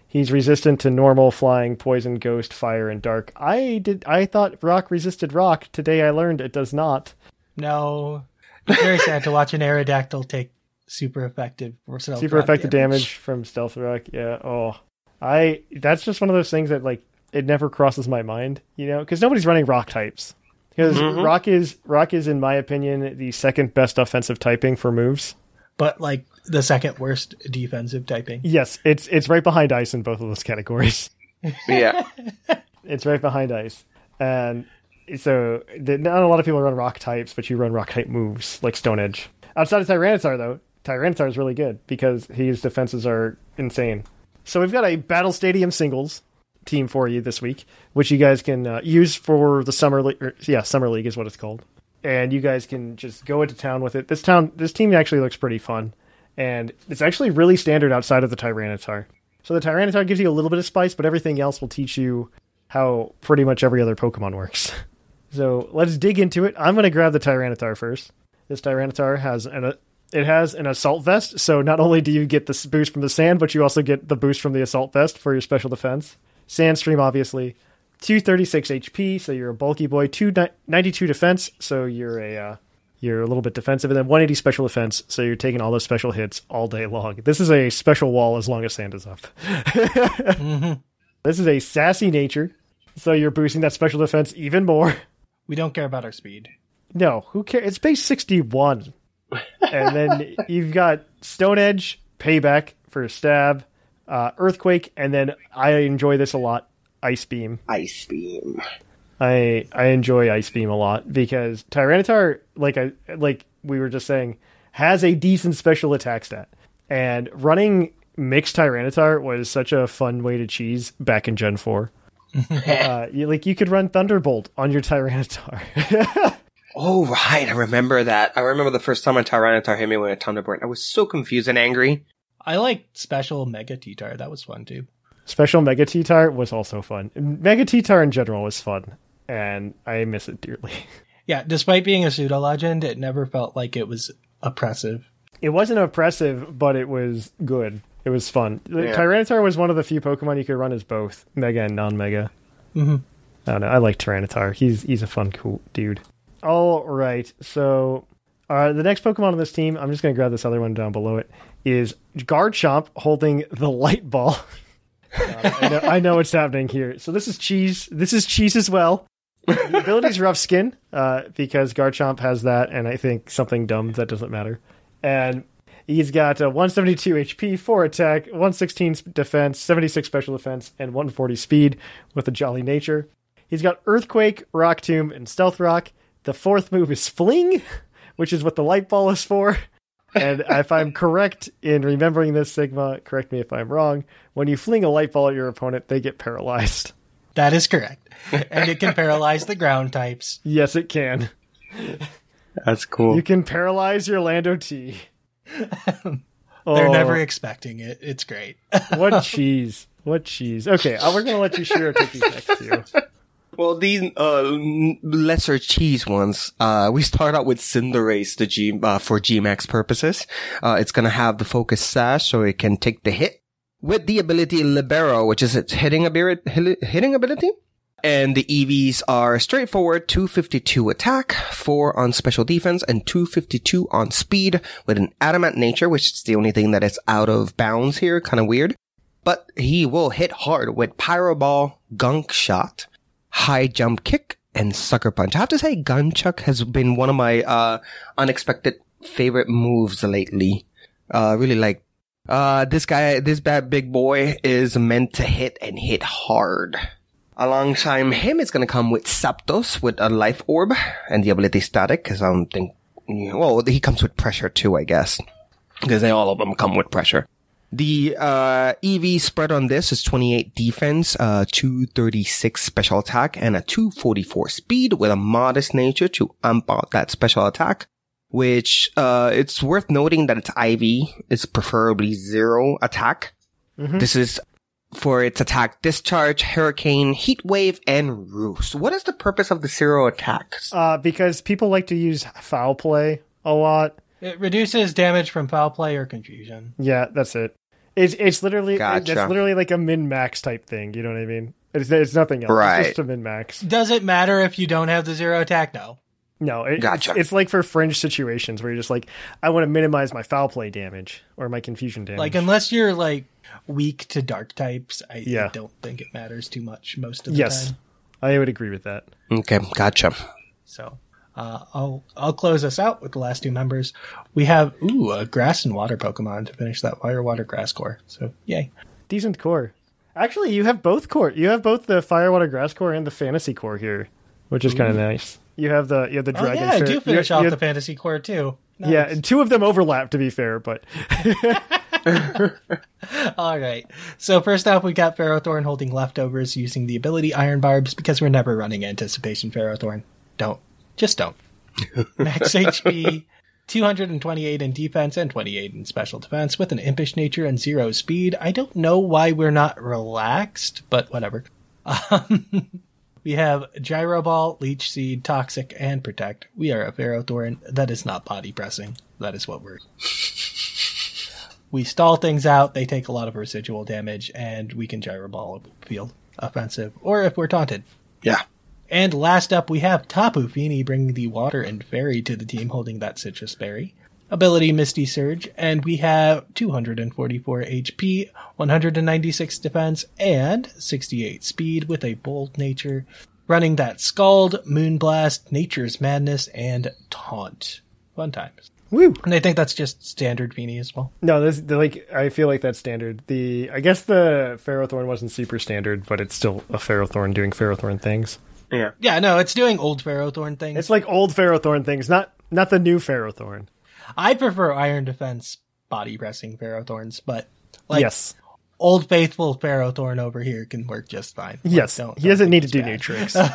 he's resistant to normal, flying, poison, ghost, fire, and dark. I did. I thought rock resisted rock. Today I learned it does not. No, it's very sad to watch an Aerodactyl take super effective or stealth Super effective damage. from stealth rock. Yeah. Oh, I. That's just one of those things that like it never crosses my mind. You know, because nobody's running rock types. Because mm-hmm. rock is rock is, in my opinion, the second best offensive typing for moves. but like the second worst defensive typing. Yes, it's it's right behind ice in both of those categories. Yeah. It's right behind ice, and so the, not a lot of people run rock types, but you run rock type moves like Stone Edge. Outside of Tyranitar, though, Tyranitar is really good because his defenses are insane. So we've got a Battle Stadium singles team for you this week, which you guys can uh, use for the summer league. Yeah, summer league is what it's called, and you guys can just go into town with it. This town, this team actually looks pretty fun, and it's actually really standard outside of the Tyranitar. So the Tyranitar gives you a little bit of spice, but everything else will teach you how pretty much every other Pokemon works. So let's dig into it. I'm going to grab the Tyranitar first. This Tyranitar has an uh, it has an assault vest, so not only do you get this boost from the sand, but you also get the boost from the assault vest for your special defense. Sandstream, obviously, 236 HP, so you're a bulky boy. 292 defense, so you're a uh, you're a little bit defensive, and then 180 special defense, so you're taking all those special hits all day long. This is a special wall as long as sand is up. This is a sassy nature, so you're boosting that special defense even more. We don't care about our speed. No, who cares? It's base 61. and then you've got Stone Edge, Payback for a stab, uh, Earthquake, and then I enjoy this a lot Ice Beam. Ice beam. I I enjoy Ice Beam a lot because Tyranitar, like I like we were just saying, has a decent special attack stat, and running mixed Tyranitar was such a fun way to cheese back in Gen Four. uh, you, like you could run Thunderbolt on your Tyranitar. Oh right, I remember that. I remember the first time a Tyranitar hit me with a Thunderbolt. I was so confused and angry. I like special Mega T-Tar. That was fun too. Special Mega T-Tar was also fun. Mega T-Tar in general was fun, and I miss it dearly. Yeah, despite being a pseudo legend, it never felt like it was oppressive. It wasn't oppressive, but it was good. It was fun. The Yeah. Tyranitar was one of the few Pokemon you could run as both Mega and non-Mega. Mm-hmm. I don't know. I like Tyranitar. He's he's a fun, cool dude. All right. So uh, the next Pokemon on this team, I'm just going to grab this other one down below it, is Garchomp holding the Light Ball. Uh, I, know, I know what's happening here. So this is Cheese. This is Cheese as well. The ability's Rough Skin uh, because Garchomp has that, and I think something dumb that doesn't matter. And he's got uh, 172 HP, 4 attack, 116 defense, 76 special defense, and 140 speed with a jolly nature. He's got Earthquake, Rock Tomb, and Stealth Rock. The fourth move is Fling, which is what the light ball is for. And if I'm correct in remembering this, Sigma, correct me if I'm wrong. When you fling a light ball at your opponent, they get paralyzed. That is correct. and it can paralyze the ground types. Yes, it can. That's cool. You can paralyze your Lando T. They're Oh, never expecting it. It's great. what cheese. What cheese. Okay, uh, we're going to let you share take these next two. Well, these uh, lesser cheese ones, uh, we start out with Cinderace the G, uh, for GMAX purposes. Uh, it's gonna have the focus sash so it can take the hit with the ability Libero, which is its hidden ability, hidden ability. And the EVs are straightforward 252 attack, 4 on special defense, and 252 on speed with an adamant nature, which is the only thing that is out of bounds here. Kind of weird. But he will hit hard with Pyro Ball, Gunk Shot, high jump kick and sucker punch. I have to say, Gunk Shot has been one of my uh, unexpected favorite moves lately. Uh, really like uh, this guy. This bad big boy is meant to hit and hit hard. Alongside him, it's gonna come with Zapdos with a life orb and the ability static. Because I don't think, well, he comes with pressure too, I guess. Because they all of them come with pressure. The uh, EV spread on this is 28 defense, uh, 236 special attack, and a 244 speed with a modest nature to amp out that special attack. Which uh, it's worth noting that it's IV. is preferably zero attack. This is for its attack, discharge, hurricane, heat wave, and roost. What is the purpose of the zero attacks? Uh, because people like to use foul play a lot. It reduces damage from foul play or confusion. Yeah, that's it. It's it's literally Gotcha. it's literally like a min max type thing. You know what I mean? It's, it's nothing else. Right. It's just a min max. Does it matter if you don't have the zero attack? No. No, it, Gotcha. it's, it's like for fringe situations where you're just like, I want to minimize my foul play damage or my confusion damage. Like unless you're like weak to dark types, I, I don't think it matters too much most of the yes, time. I would agree with that. Okay, gotcha. So uh, I'll I'll close us out with the last two members. We have ooh a grass and water Pokemon to finish that fire water grass core. So yay! Decent core. Actually, you have both core. You have both the fire, water, grass core and the fantasy core here, which is kind of nice. You have the you have the Oh dragon. yeah, I do you- finish you off have- the fantasy core too. Nice. Yeah, and two of them overlap to be fair, but All right. So first up, we got Ferrothorn holding leftovers using the ability Iron Barbs because we're never running Anticipation Ferrothorn. Don't. Just don't. Max HP, 228 in defense and 28 in special defense with an impish nature and zero speed. I don't know why we're not relaxed, but whatever. Um, we have Gyro Ball, Leech Seed, Toxic, and Protect. We are a Ferrothorn. That is not body pressing. That is what we're we stall things out, they take a lot of residual damage, and we can gyro ball field offensive, or if we're taunted. Yeah. And last up, we have Tapu Fini bringing the water and fairy to the team holding that Sitrus Berry. Ability Misty Surge, and we have 244 HP, 196 defense, and 68 speed with a bold nature, running that Scald, Moonblast, Nature's Madness, and Taunt. Fun times. woo. And I think that's just standard Fini as well. No, this like I feel like that's standard. The I guess the Ferrothorn wasn't super standard, but it's still a Ferrothorn doing Ferrothorn things. Yeah. Yeah, no, it's doing old Ferrothorn things. It's like old Ferrothorn things, not not the new Ferrothorn. I prefer Iron Defense body pressing Ferrothorns, but like yes, old faithful Ferrothorn over here can work just fine. Like, yes. don't- he don't doesn't need to do bad. new tricks.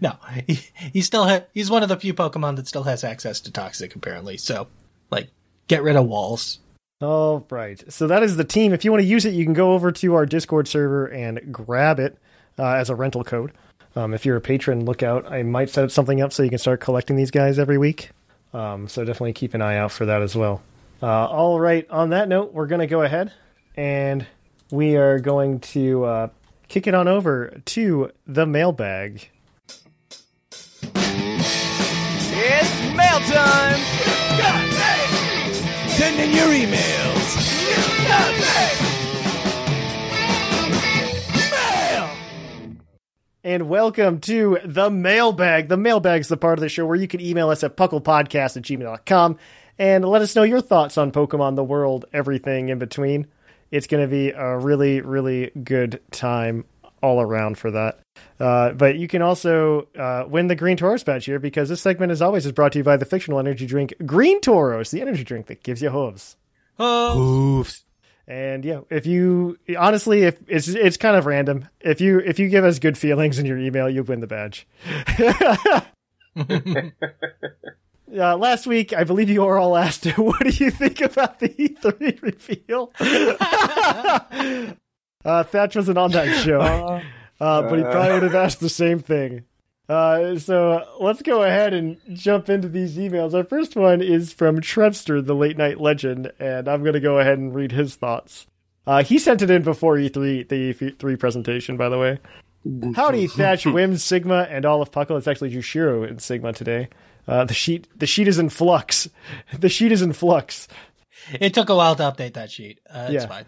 No, he, he still ha- he's one of the few Pokemon that still has access to Toxic apparently. So, like, get rid of walls. All right. So that is the team. If you want to use it, you can go over to our Discord server and grab it uh, as a rental code. Um, if you're a patron, look out. I might set something up so you can start collecting these guys every week. Um, so definitely keep an eye out for that as well. Uh, all right. On that note, we're going to go ahead and we are going to uh, kick it on over to the mailbag. It's mail time! Send in your emails! And welcome to the mailbag. The mailbag's the part of the show where you can email us at pucklepodcast at gmail.com and let us know your thoughts on Pokemon, the world, everything in between. It's going to be a really, really good time all around for that. Uh, but you can also uh, win the Green Tauros badge here because this segment, as always, is brought to you by the fictional energy drink Green Tauros, the energy drink that gives you hooves. Hooves. Oof. And yeah, if you honestly, if it's it's kind of random. If you if you give us good feelings in your email, you win the badge. uh, last week, I believe you were all asked, "What do you think about the E3 reveal?" uh, Thatch wasn't on that show, uh, but he probably would have asked the same thing. Uh, so uh, let's go ahead and jump into these emails. Our first one is from Trevster, the late night legend, and I'm going to go ahead and read his thoughts. Uh, he sent it in before E3, the E3 presentation, by the way. Howdy, Thatch, Wim, Sigma, and all of Puckle. It's actually Jushiro in Sigma today. Uh, the sheet, the sheet is in flux. The sheet is in flux. it took a while to update that sheet. Uh, it's Yeah.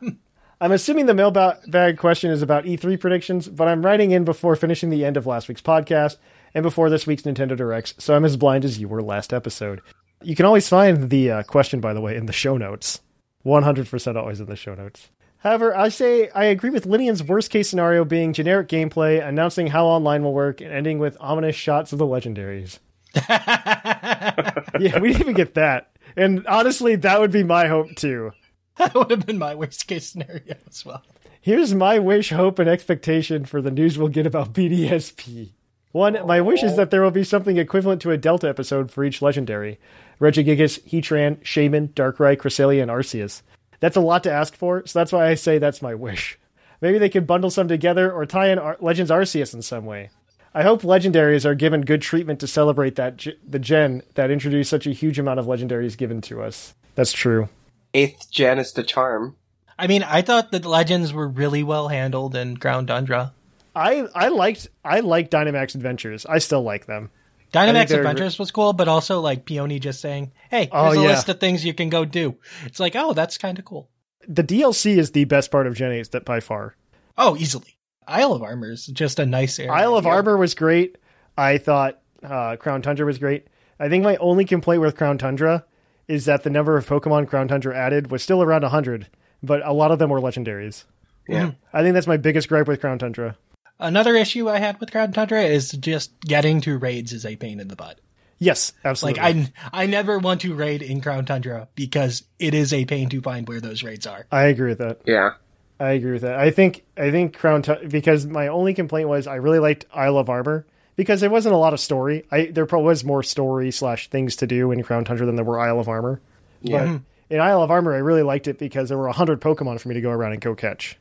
fine. I'm assuming the mailbag question is about E3 predictions, but I'm writing in before finishing the end of last week's podcast and before this week's Nintendo Directs, so I'm as blind as you were last episode. You can always find the uh, question, by the way, in the show notes. 100% always in the show notes. However, I say I agree with Linian's worst case scenario being generic gameplay, announcing how online will work, and ending with ominous shots of the legendaries. yeah, we didn't even get that. And honestly, that would be my hope too. that would have been my worst case scenario as well. Here's my wish, hope, and expectation for the news we'll get about BDSP. One, my wish is that there will be something equivalent to a Delta episode for each legendary Regigigas, Heatran, Shaymin, Darkrai, Cresselia, and Arceus. That's a lot to ask for, so that's why I say that's my wish. Maybe they could bundle some together or tie in Ar- Legends Arceus in some way. I hope legendaries are given good treatment to celebrate that ge- the gen that introduced such a huge amount of legendaries given to us. That's true. Eighth gen is the charm. I mean, I thought that legends were really well handled in Crown Tundra. I I liked I liked Dynamax Adventures. I still like them. Dynamax Adventures was cool, but also like Peony just saying, "Hey, here's Oh, a yeah. list of things you can go do." It's like, oh, that's kind of cool. The DLC is the best part of Gen 8 that by far. Oh, easily. Isle of Armor is just a nice area. Isle of Armor was great. I thought uh, Crown Tundra was great. I think my only complaint with Crown Tundra is that the number of Pokemon Crown Tundra added was still around 100, but a lot of them were legendaries. Yeah. I think that's my biggest gripe with Crown Tundra. Another issue I had with Crown Tundra is just getting to raids is a pain in the butt. Yes, absolutely. Like absolutely. I, I never want to raid in Crown Tundra because it is a pain to find where those raids are. I agree with that. Yeah. I agree with that. I think I think Crown Tu- because my only complaint was I really liked Isle of Armor because there wasn't a lot of story. I there probably was more story slash things to do in Crown Tundra than there were Isle of Armor. Yeah. But in Isle of Armor, I really liked it because there were hundred Pokemon for me to go around and go catch.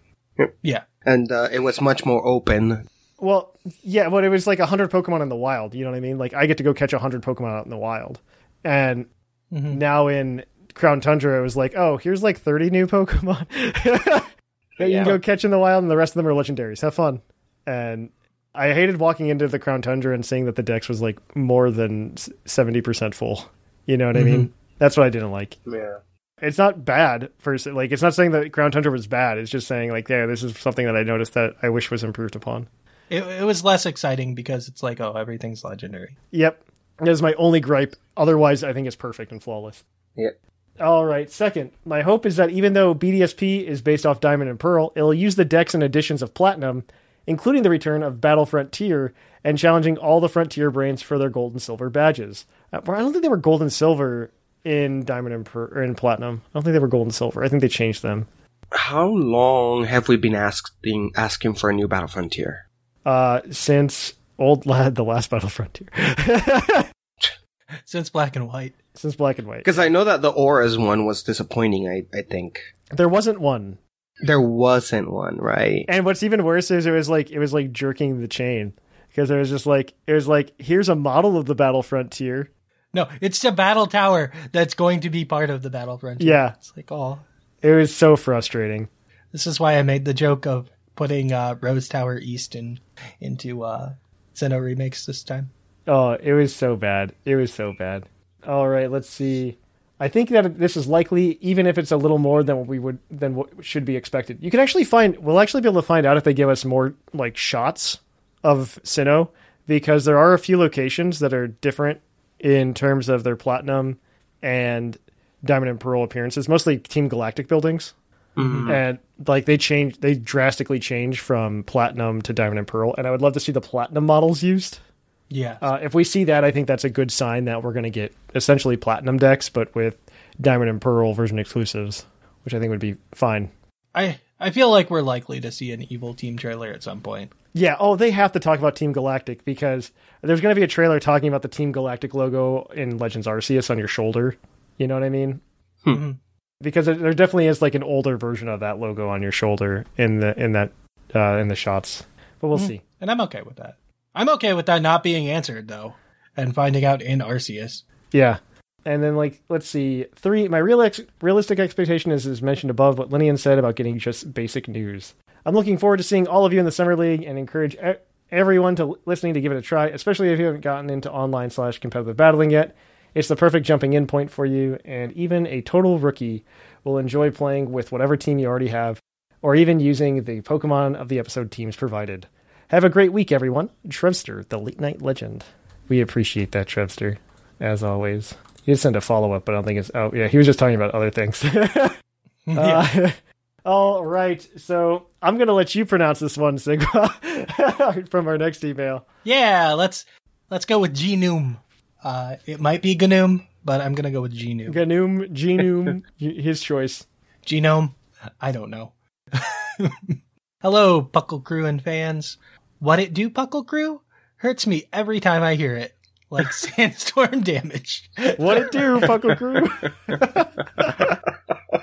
Yeah. And uh, it was much more open. Well, yeah, but it was like hundred Pokemon in the wild. You know what I mean? Like I get to go catch hundred Pokemon out in the wild, and now in Crown Tundra, it was like, oh, here's like thirty new Pokemon that you can go catch in the wild, and the rest of them are legendaries. Have fun. And I hated walking into the Crown Tundra and seeing that the dex was like more than seventy percent full. You know what I mean? Mm-hmm. That's what I didn't like. Yeah. It's not bad for like it's not saying that Crown Tundra was bad. It's just saying like, yeah, this is something that I noticed that I wish was improved upon. It, it was less exciting because it's like, oh, everything's legendary. Yep. That is my only gripe. Otherwise, I think it's perfect and flawless. Yeah. All right. Second, my hope is that even though BDSP is based off Diamond and Pearl, it'll use the dex and additions of Platinum, including the return of Battle Frontier and challenging all the Frontier brains for their gold and silver badges. Uh, I don't think they were gold and silver in Diamond and per- or in Platinum. I don't think they were gold and silver. I think they changed them. How long have we been asking asking for a new Battle Frontier? Uh, since old lad, the last Battle Frontier, Since black and white. since Black and White, Because I know that the ORAS one was disappointing. I I think there wasn't one. There wasn't one, right? And what's even worse is it was like it was like jerking the chain because it was just like it was like here's a model of the battle frontier. No, it's the battle tower that's going to be part of the battle frontier. Yeah, It's like, oh, it was so frustrating. this is why I made the joke of putting uh, Rose Tower East in, into uh, Sinnoh remakes this time. Oh, it was so bad. It was so bad. All right, let's see. I think that this is likely, even if it's a little more than what we would than what should be expected. You can actually find. We'll actually be able to find out if they give us more like shots of Sinnoh because there are a few locations that are different in terms of their platinum and diamond and pearl appearances. Mostly Team Galactic buildings, mm-hmm. and like they change, they drastically change from platinum to diamond and pearl. And I would love to see the platinum models used. Yeah. Uh, if we see that, I think that's a good sign that we're going to get essentially platinum dex, but with diamond and pearl version exclusives, which I think would be fine. I, I feel like we're likely to see an evil team trailer at some point. Yeah. Oh, they have to talk about Team Galactic because there's going to be a trailer talking about the Team Galactic logo in Legends Arceus on your shoulder. You know what I mean? Because there there definitely is like an older version of that logo on your shoulder in the in that uh, in the shots. But we'll see. And I'm okay with that. I'm okay with that not being answered, though, and finding out in Arceus. Yeah. And then, like, let's see. Three, my real ex- realistic expectation is, as mentioned above, what Linian said about getting just basic news. I'm looking forward to seeing all of you in the Summer League and encourage e- everyone to listening to give it a try, especially if you haven't gotten into online slash competitive battling yet. It's the perfect jumping in point for you, and even a total rookie will enjoy playing with whatever team you already have, or even using the Pokemon of the episode teams provided. Have a great week, everyone. Trevster, the late night legend. We appreciate that, Trevster, as always. He did send a follow up, but I don't think it's. Oh, yeah, he was just talking about other things. Uh, all right, so I'm going to let you pronounce this one, Sigma, from our next email. Yeah, let's let's go with Genoom. Uh, it might be Gnoom, but I'm gonna go with Genoom. Ganoom, Genoom, his choice. Genome? I don't know. Hello, Buckle Crew and fans. What it do, Puckle Crew? Hurts me every time I hear it. Like sandstorm damage. What it do, Puckle Crew?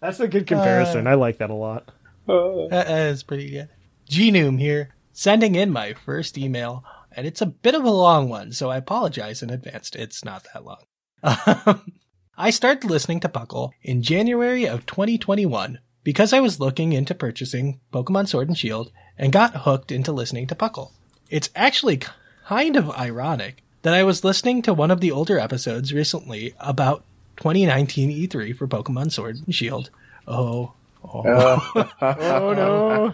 That's a good comparison. I like that a lot. That is pretty good. Genoom here, sending in my first email, and it's a bit of a long one, so I apologize in advance. It's not that long. Um, I started listening to Puckle in January of 2021 because I was looking into purchasing Pokemon Sword and Shield and got hooked into listening to Puckle. It's actually kind of ironic that I was listening to one of the older episodes recently about 2019 E3 for Pokemon Sword and Shield. Oh, oh, uh. Oh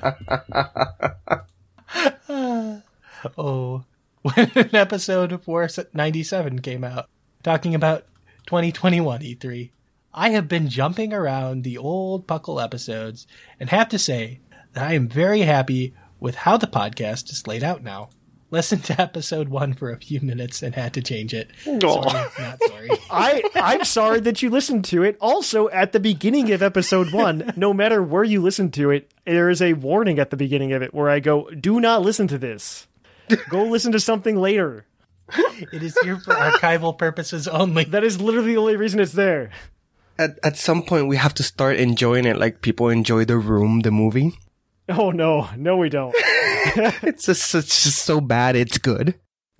no! oh. When an episode 497 came out, talking about 2021 E3, I have been jumping around the old Puckle episodes and have to say that I am very happy with how the podcast is laid out now. Listened to episode one for a few minutes and had to change it. Sorry, not sorry. I I'm sorry that you listened to it. Also, at the beginning of episode one, no matter where you listen to it, there is a warning at the beginning of it where I go, "Do not listen to this. Go listen to something later." It is here for archival purposes only. That is literally the only reason it's there. At at some point, we have to start enjoying it like people enjoy The Room, the movie. Oh no, no, we don't. It's just, it's just so bad, it's good.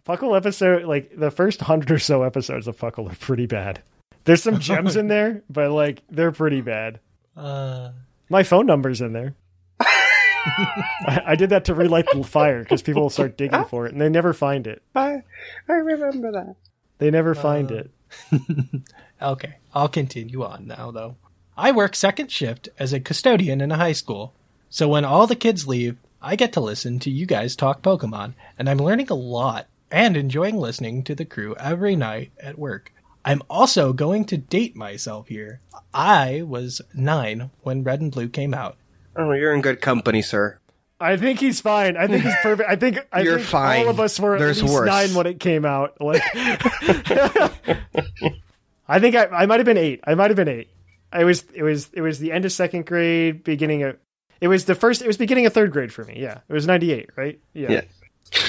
Puckle episode, like the first hundred or so episodes of Puckle are pretty bad. There's some gems in there, but like they're pretty bad. Uh, My phone number's in there. I, I did that to relight the fire because people will start digging for it and they never find it. I I remember that. They never find it. Okay, I'll continue on now, though. I work second shift as a custodian in a high school, so when all the kids leave, I get to listen to you guys talk Pokemon, and I'm learning a lot and enjoying listening to the crew every night at work. I'm also going to date myself here. I was nine when Red and Blue came out. Oh, you're in good company, sir. I think he's fine. I think he's perfect. I think I You're think fine. all of us were There's at least worse. nine when it came out. Like, I think I, I might have been eight. I might have been eight. I was it was it was the end of second grade, beginning of it was the first. It was beginning of third grade for me. Yeah, it was ninety eight, right? Yeah. Yeah.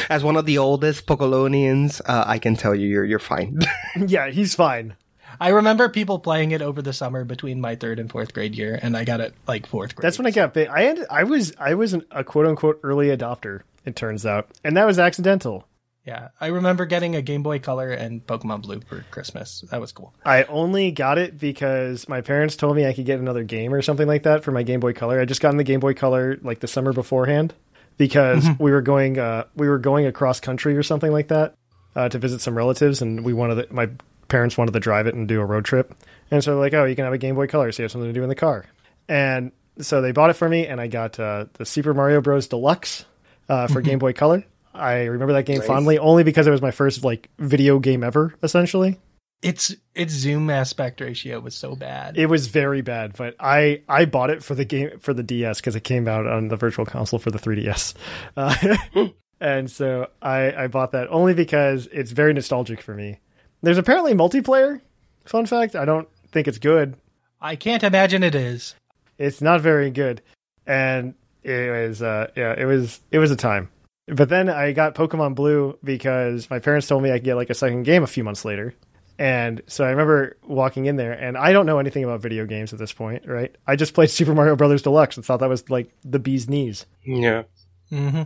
As one of the oldest Pokolonians, uh, I can tell you, you're you're fine. yeah, he's fine. I remember people playing it over the summer between my third and fourth grade year, and I got it like fourth grade. That's when I got big. I had, I was I was an, a quote unquote early adopter. It turns out, and that was accidental. Yeah, I remember getting a Game Boy Color and Pokemon Blue for Christmas. That was cool. I only got it because my parents told me I could get another game or something like that for my Game Boy Color. I just gotten the Game Boy Color like the summer beforehand because we were going uh, we were going across country or something like that uh, to visit some relatives, and we wanted to, my parents wanted to drive it and do a road trip, and so they're like, oh, you can have a Game Boy Color, so you have something to do in the car, and so they bought it for me, and I got uh, the Super Mario Bros. Deluxe uh, for Game Boy Color. I remember that game fondly only because it was my first like video game ever, essentially. Its its zoom aspect ratio was so bad. It was very bad, but I I bought it for the game for the DS because it came out on the Virtual Console for the 3DS, uh, and so I I bought that only because it's very nostalgic for me. There's apparently multiplayer. Fun fact: I don't think it's good. I can't imagine it is. It's not very good, and it was uh yeah it was it was a time. But then I got Pokemon Blue because my parents told me I could get like a second game a few months later. And so I remember walking in there, and I don't know anything about video games at this point, right? I just played Super Mario Brothers Deluxe and thought that was like the bee's knees. yeah. hmm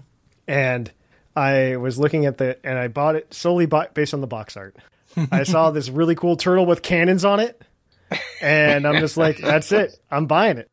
And I was looking at the, and I bought it solely bought based on the box art. I saw this really cool turtle with cannons on it, and I'm just like, that's it. I'm buying it.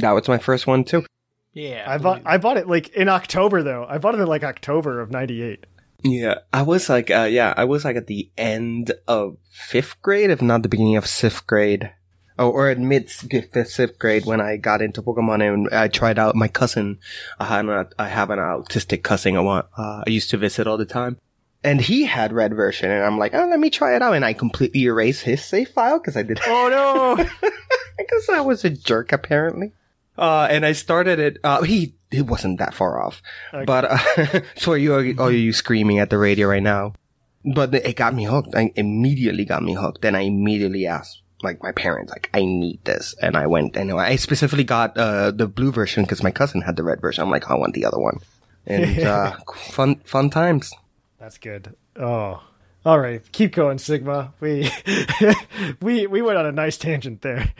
That was my first one too. Yeah, I bought I bought it like in October though. I bought it in like October of '98. Yeah, I was like, uh, yeah, I was like at the end of fifth grade, if not the beginning of sixth grade, oh, or at mid fifth, sixth grade when I got into Pokemon and I tried out my cousin. I had an, I have an autistic cousin. I want, uh, I used to visit all the time. And he had red version, and I'm like, oh, let me try it out. And I completely erased his save file because I did. Oh no! because I was a jerk apparently. Uh, and I started it. Uh, he he wasn't that far off, but uh, so are you are, are you screaming at the radio right now? But it got me hooked. I immediately got me hooked. Then I immediately asked like my parents, like I need this, and I went and I specifically got uh, the blue version because my cousin had the red version. I'm like, I want the other one, and uh, fun fun times. That's good. Oh, all right. Keep going, Sigma. We we we went on a nice tangent there.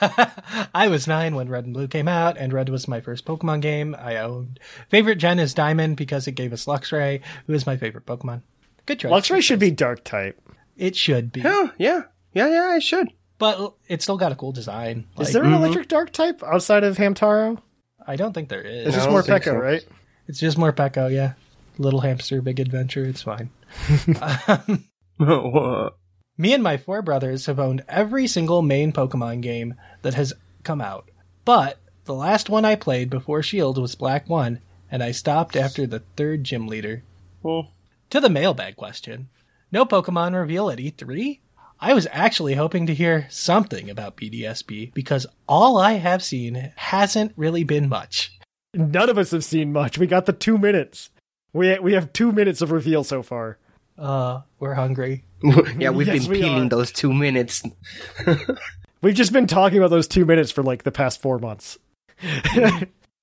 I was nine when Red and Blue came out, and Red was my first Pokemon game I owned. Favorite gen is Diamond because it gave us Luxray, who is my favorite Pokemon. Good choice. Luxray should be dark type. It should be, Oh, yeah. Yeah, yeah, I should. but it still got a cool design. Is there an electric dark type outside of Hamtaro? I don't think there is. It's just more don't think Pekka, so. right? It's just Morpeko, yeah. Little hamster, big adventure. It's fine. Um, Me and my four brothers have owned every single main Pokemon game that has come out. But the last one I played before Shield was Black 1, and I stopped after the third gym leader. To the mailbag question. No Pokemon reveal at E3? I was actually hoping to hear something about BDSB because all I have seen hasn't really been much. None of us have seen much. We got the two minutes. We we have two minutes of reveal so far. Uh, we're hungry. Yeah, we've Yes, been we peeling are. those two minutes. We've just been talking about those two minutes for like the past four months.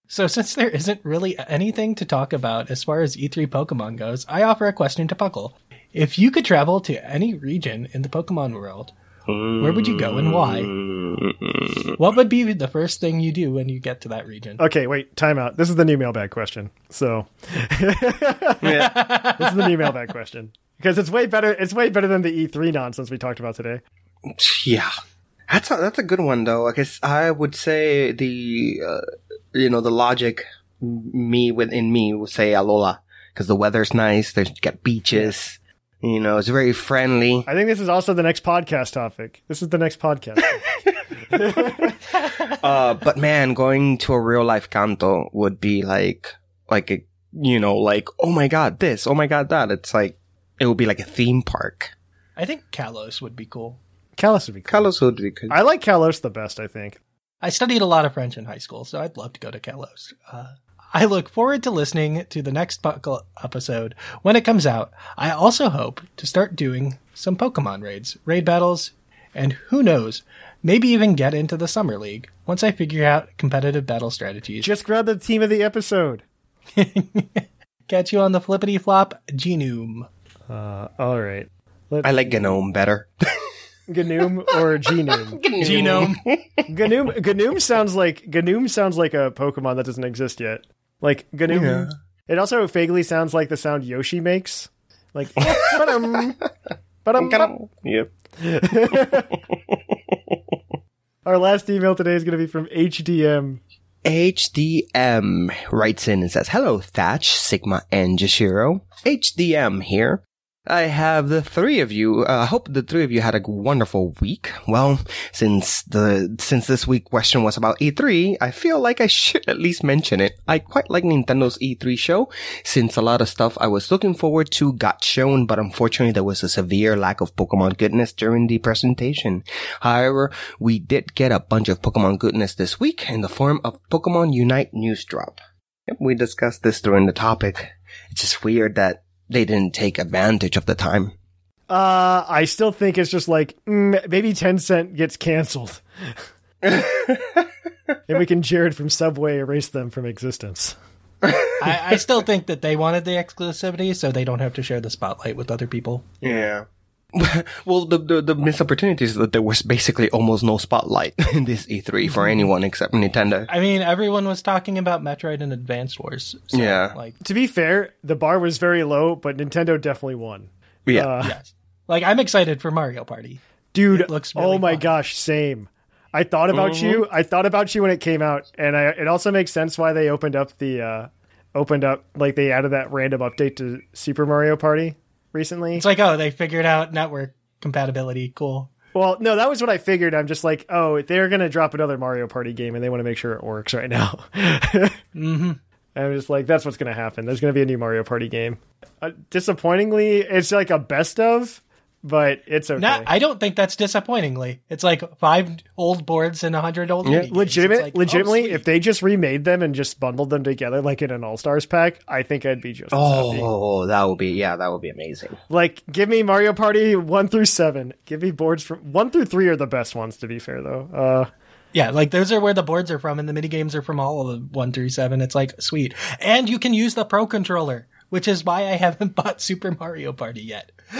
So, since there isn't really anything to talk about as far as E3 Pokemon goes, I offer a question to Puckle. If you could travel to any region in the Pokemon world, where would you go and why? Hmm. What would be the first thing you do when you get to that region? Okay, wait, time out. This is the new mailbag question. So Yeah. this is the new mailbag question. Because it's way better it's way better than the E3 nonsense we talked about today. yeah. That's a, that's a good one though. I guess I would say the uh, you know the logic me within me would say Alola because the weather's nice. There's got beaches. You know, it's very friendly. I think this is also the next podcast topic. This is the next podcast. Uh, but man, going to a real life Kanto would be like like a you know like oh my god this oh my god that. It's like it would be like a theme park. I think Kalos would be cool. Kalos would be cool. Kalos would be good. I like Kalos the best, I think. I studied a lot of French in high school, so I'd love to go to Kalos. Uh, I look forward to listening to the next Puckle episode when it comes out. I also hope to start doing some Pokemon raids, raid battles, and who knows, maybe even get into the Summer League once I figure out competitive battle strategies. Just grab the team of the episode. Catch you on the flippity flop Genome. Uh, all right. Let's I like Gnome better. Ganoom or Genoom. Genome. Ganoom Ganoom sounds like Ganoom sounds like a Pokemon that doesn't exist yet. Like Ganoom. Yeah. It also vaguely sounds like the sound Yoshi makes. Like ba-dum, ba-dum, ba-dum. Yep. Our last email today is going to be from HDM. HDM writes in and says, Hello, Thatch, Sigma, and Jashiro. HDM here. I have the three of you. I uh, hope the three of you had a wonderful week. Well, since the since this week question was about E3, I feel like I should at least mention it. I quite like Nintendo's E3 show, since a lot of stuff I was looking forward to got shown, but unfortunately there was a severe lack of Pokemon goodness during the presentation. However, we did get a bunch of Pokemon goodness this week in the form of Pokemon Unite News Drop. Yep, we discussed this during the topic. It's just weird that they didn't take advantage of the time. Uh, I still think it's just like mm, maybe Tencent gets canceled, and we can Jared from Subway erase them from existence. I, I still think that they wanted the exclusivity so they don't have to share the spotlight with other people. Yeah. well, the, the the missed opportunity is that there was basically almost no spotlight in this E3 for anyone except Nintendo. I mean, everyone was talking about Metroid and Advanced Wars. So, Yeah. Like, To be fair, the bar was very low, but Nintendo definitely won. Yeah. Uh, yes. Like, I'm excited for Mario Party. Dude, It looks really oh my fun. gosh, same. I thought about Mm-hmm. you. I thought about you when it came out, and I, it also makes sense why they opened up the uh, opened up like they added that random update to Super Mario Party recently. It's like, oh, they figured out network compatibility. Cool. well, no, that was what I figured. I'm just like, oh, they're gonna drop another Mario Party game, and they want to make sure it works right now. hmm I'm just like, that's what's gonna happen. There's gonna be a new Mario Party game. Uh, disappointingly, it's like a best of, but it's okay. Not, I don't think that's disappointingly. It's like five old boards and a hundred old Yeah. Legitimate, like, oh, legitimately, sweet. if they just remade them and just bundled them together like in an All Stars pack, I think I'd be just as happy. Oh, that would be yeah, that would be amazing. Like, give me Mario Party one through seven. Give me boards from one through three are the best ones. To be fair, though, uh, Yeah, like those are where the boards are from, and the mini games are from all of the one through seven. It's like sweet, and you can use the Pro controller, which is why I haven't bought Super Mario Party yet.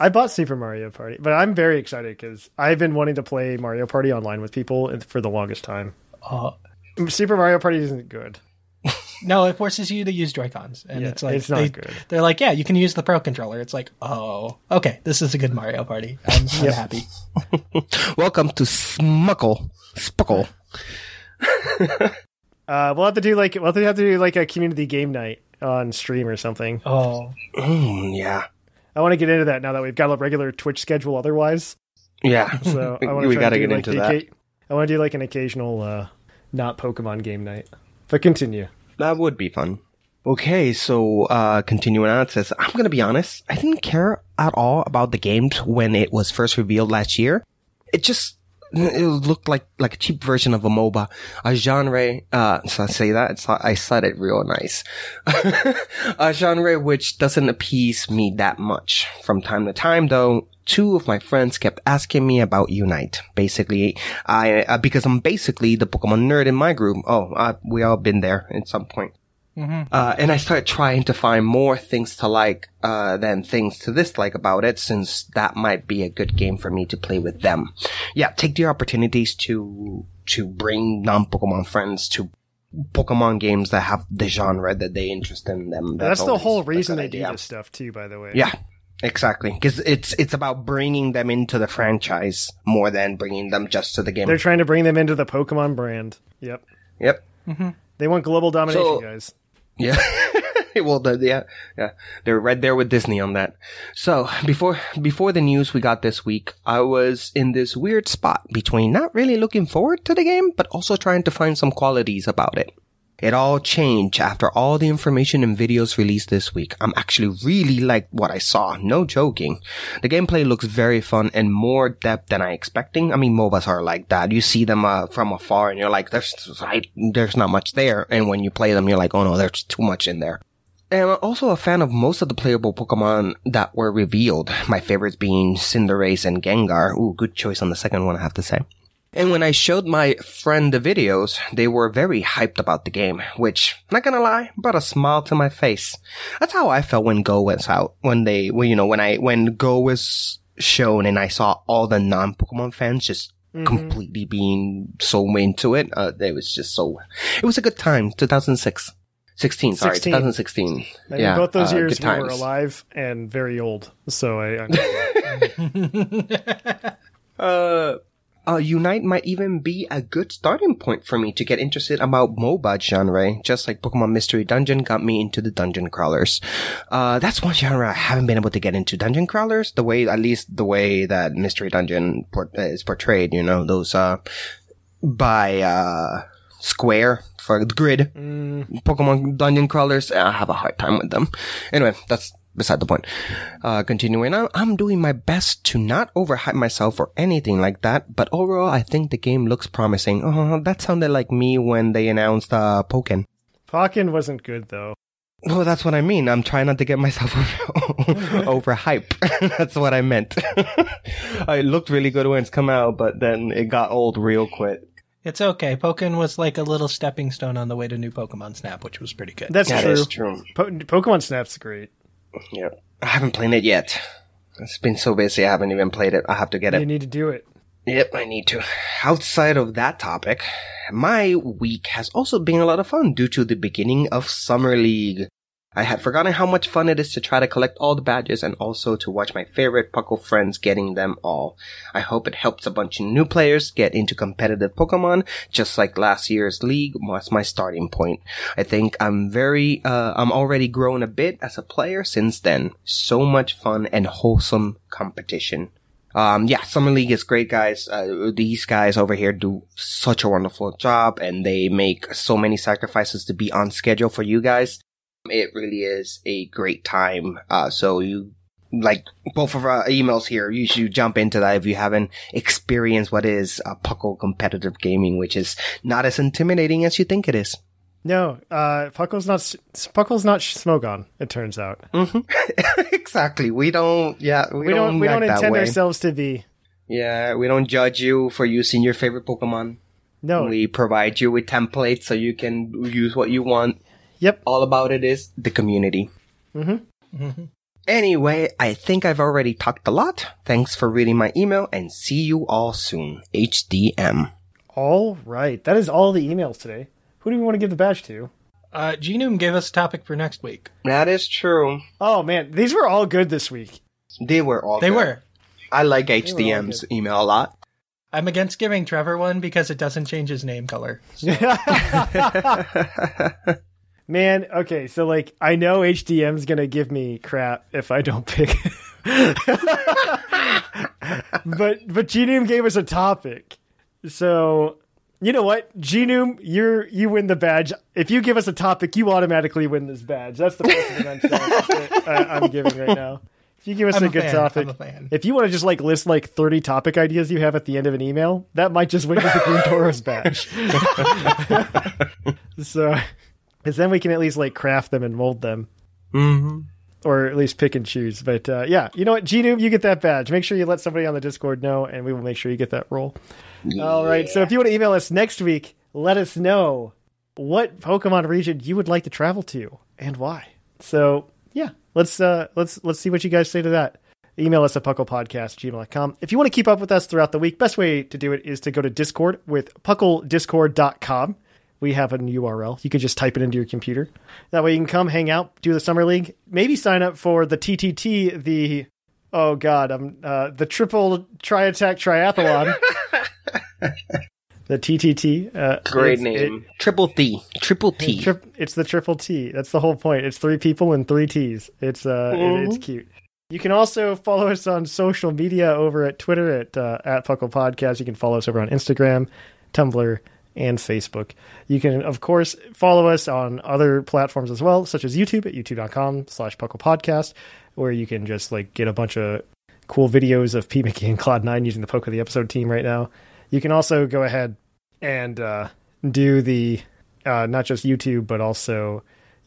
I bought Super Mario Party, but I'm very excited because I've been wanting to play Mario Party online with people for the longest time. Oh, Super Mario Party isn't good. no, it forces you to use Joy Cons, and Yeah, it's like it's not they, good. They're like, yeah, you can use the Pro controller. It's like, oh, okay, this is a good Mario Party. I'm, I'm happy. Welcome to Smuckle. Spuckle. Uh, we'll have to do like we'll have to do like a community game night on stream or something. Oh, Mm, yeah. I want to get into that now that we've got a regular Twitch schedule. Otherwise, Yeah. so I want to we to got to do, get like, into the that. occa- I want to do like an occasional uh, not Pokemon game night. But continue. That would be fun. Okay, so uh continuing on, it says, I'm gonna be honest, I didn't care at all about the game when it was first revealed last year. It just it looked like like a cheap version of a MOBA, a genre. Uh, so I say that it's, I said it real nice. a genre which doesn't appease me that much. From time to time, though, two of my friends kept asking me about Unite. Basically, I uh, because I'm basically the Pokemon nerd in my group. Oh, uh, we all been there at some point. Uh, and I started trying to find more things to like, uh, than things to dislike about it, since that might be a good game for me to play with them. Yeah, take the opportunities to, to bring non-Pokemon friends to Pokemon games that have the genre that they interest in them. That's, the whole reason they do this stuff too. By the way, Yeah, exactly. Because it's it's about bringing them into the franchise more than bringing them just to the game. they're trying to bring them into the Pokemon brand. Yep, yep. they want global domination, So- guys. Yeah. well, the, yeah, yeah, they're right there with Disney on that. So before before the news we got this week, I was in this weird spot between not really looking forward to the game, but also trying to find some qualities about it. It all changed after all the information and videos released this week. I'm actually really like what I saw. No joking. The gameplay looks very fun and more depth than I expecting. I mean, MOBAs are like that. You see them uh, from afar and you're like, there's, I, there's not much there. And when you play them, you're like, oh no, there's too much in there. And I'm also a fan of most of the playable Pokemon that were revealed. My favorites being Cinderace and Gengar. Ooh, good choice on the second one, I have to say. And when I showed my friend the videos, they were very hyped about the game, which, not gonna lie, brought a smile to my face. That's how I felt when Go was out. When they, well, you know, when I, when Go was shown and I saw all the non-Pokemon fans just completely being so into it, uh, it was just so, it was a good time, 2006. 16, sorry, 16. 2016. I mean, yeah, both those uh, years good we were alive and very old, so I. I uh, uh, Unite might even be a good starting point for me to get interested about MOBA genre, just like Pokemon Mystery Dungeon got me into the dungeon crawlers. Uh, that's one genre I haven't been able to get into dungeon crawlers, the way, at least the way that Mystery Dungeon uh, is portrayed, you know, those, uh, by, uh, Square for the grid. Pokemon dungeon crawlers, I have a hard time with them. Anyway, that's beside the point. Uh, continuing on, I'm doing my best to not overhype myself or anything like that, but overall, I think the game looks promising. Oh, that sounded like me when they announced, uh, Pokken. Pokken wasn't good though. Well, that's what I mean. I'm trying not to get myself overhype. that's what I meant. it looked really good when it's come out, but then it got old real quick. it's okay. Pokken was like a little stepping stone on the way to new Pokemon Snap, which was pretty good. That's That true. is true. Po- Pokemon Snap's great. Yeah. I haven't played it yet. It's been so busy, I haven't even played it. I have to get it. You need to do it. Yep, I need to. Outside of that topic, my week has also been a lot of fun due to the beginning of Summer League. I had forgotten how much fun it is to try to collect all the badges and also to watch my favorite Puckle friends getting them all. I hope it helps a bunch of new players get into competitive Pokemon, just like last year's league was my starting point. I think I'm very, uh, I'm already grown a bit as a player since then. So much fun and wholesome competition. Um, yeah, Summer League is great, guys. Uh, these guys over here do such a wonderful job and they make so many sacrifices to be on schedule for you guys. It really is a great time. Uh, so you, like both of our emails here, you should jump into that if you haven't experienced what is uh, Puckle competitive gaming, which is not as intimidating as you think it is. No, uh, Puckle's not Puckle's not Smogon. It turns out exactly. We don't, yeah, we, we don't we don't intend ourselves to be. Yeah, we don't judge you for using your favorite Pokemon. No. We provide you with templates so you can use what you want. Yep. All about it is the community. Mhm. Hmm. Anyway, I think I've already talked a lot. Thanks for reading my email and see you all soon. HDM. All right. That is all the emails today. Who do we want to give the badge to? Uh, Genome gave us a topic for next week. That is true. Oh man, these were all good this week. They were all They good. were. I like were HDM's email a lot. I'm against giving Trevor one because it doesn't change his name color. Man, okay, so like I know HDM's gonna give me crap if I don't pick. but but Genome gave us a topic, so you know what, Genome, you're you win the badge. If you give us a topic, you automatically win this badge. That's the person dimension that I, uh, I'm giving right now. If you give us I'm a a good fan, topic, I'm if you want to just like list like 30 topic ideas you have at the end of an email, that might just win you the Green Toros badge. so, because then we can at least like craft them and mold them, Mm-hmm. or at least pick and choose. But uh, yeah, you know what, Genoob, you get that badge. Make sure you let somebody on the Discord know, and we will make sure you get that role. All right. So if you want to email us next week, let us know what Pokemon region you would like to travel to and why. So yeah, let's uh let's let's see what you guys say to that. Email us at pucklepodcast@gmail.com. If you want to keep up with us throughout the week, best way to do it is to go to Discord with pucklediscord.com. We have an URL. You can just type it into your computer. That way you can come hang out, do the summer league, maybe sign up for the TTT, the oh god, I'm uh, the triple tri attack triathlon. the TTT. Uh, Great it's- it- name. Triple T. Triple T. Tri- it's the triple T. That's the whole point. It's three people and three T's. It's uh, it- it's cute. You can also follow us on social media over at Twitter at uh, at Puckle Podcast. You can follow us over on Instagram, Tumblr, and Facebook. You can, of course, follow us on other platforms as well, such as YouTube at youtube.com slash Podcast, where you can just like get a bunch of cool videos of P. Mickey and Cloud9 using the Poke of the Episode team right now. You can also go ahead and uh, do the uh, not just YouTube, but also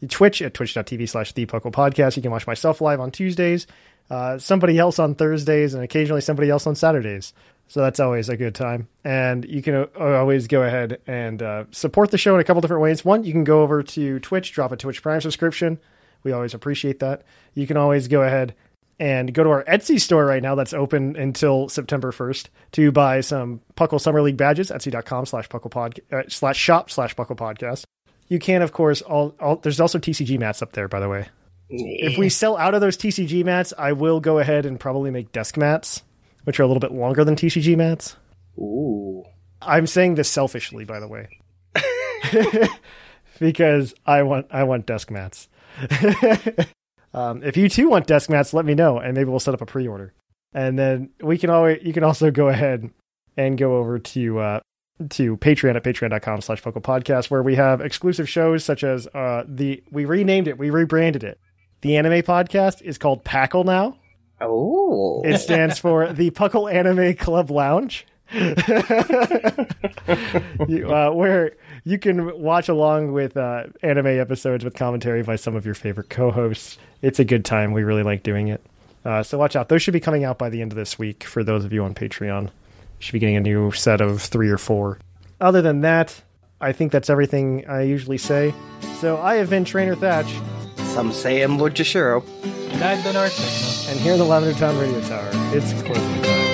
Twitch at twitch.tv slash the Podcast. You can watch myself live on Tuesdays, uh, somebody else on Thursdays, and occasionally somebody else on Saturdays. So that's always a good time. And you can uh, always go ahead and uh, support the show in a couple different ways. One, you can go over to Twitch, drop a Twitch Prime subscription. We always appreciate that. You can always go ahead and go to our Etsy store right now that's open until September 1st to buy some Puckle Summer League badges, etsy.com slash Puckle pod, uh, slash shop slash Puckle podcast. You can, of course, all, all there's also TCG mats up there, by the way. If we sell out of those TCG mats, I will go ahead and probably make desk mats, which are a little bit longer than TCG mats. Ooh. I'm saying this selfishly, by the way, because I want I want desk mats. um, if you too want desk mats, let me know, and maybe we'll set up a pre-order. And then we can always you can also go ahead and go over to uh, to Patreon at patreon.com slash Podcast, where we have exclusive shows such as uh, the we renamed it, we rebranded it. The anime podcast is called Packle now. Oh. It stands for the Puckle Anime Club Lounge. you, uh, where you can watch along with uh, anime episodes with commentary by some of your favorite co-hosts. It's a good time. We really like doing it. Uh, so watch out. Those should be coming out by the end of this week for those of you on Patreon. You should be getting a new set of three or four. Other than that, I think that's everything I usually say. So I have been Trainer Thatch, Some say I'm Lord Jashiro. Signal. and here the Lavender Town Radio Tower, it's time.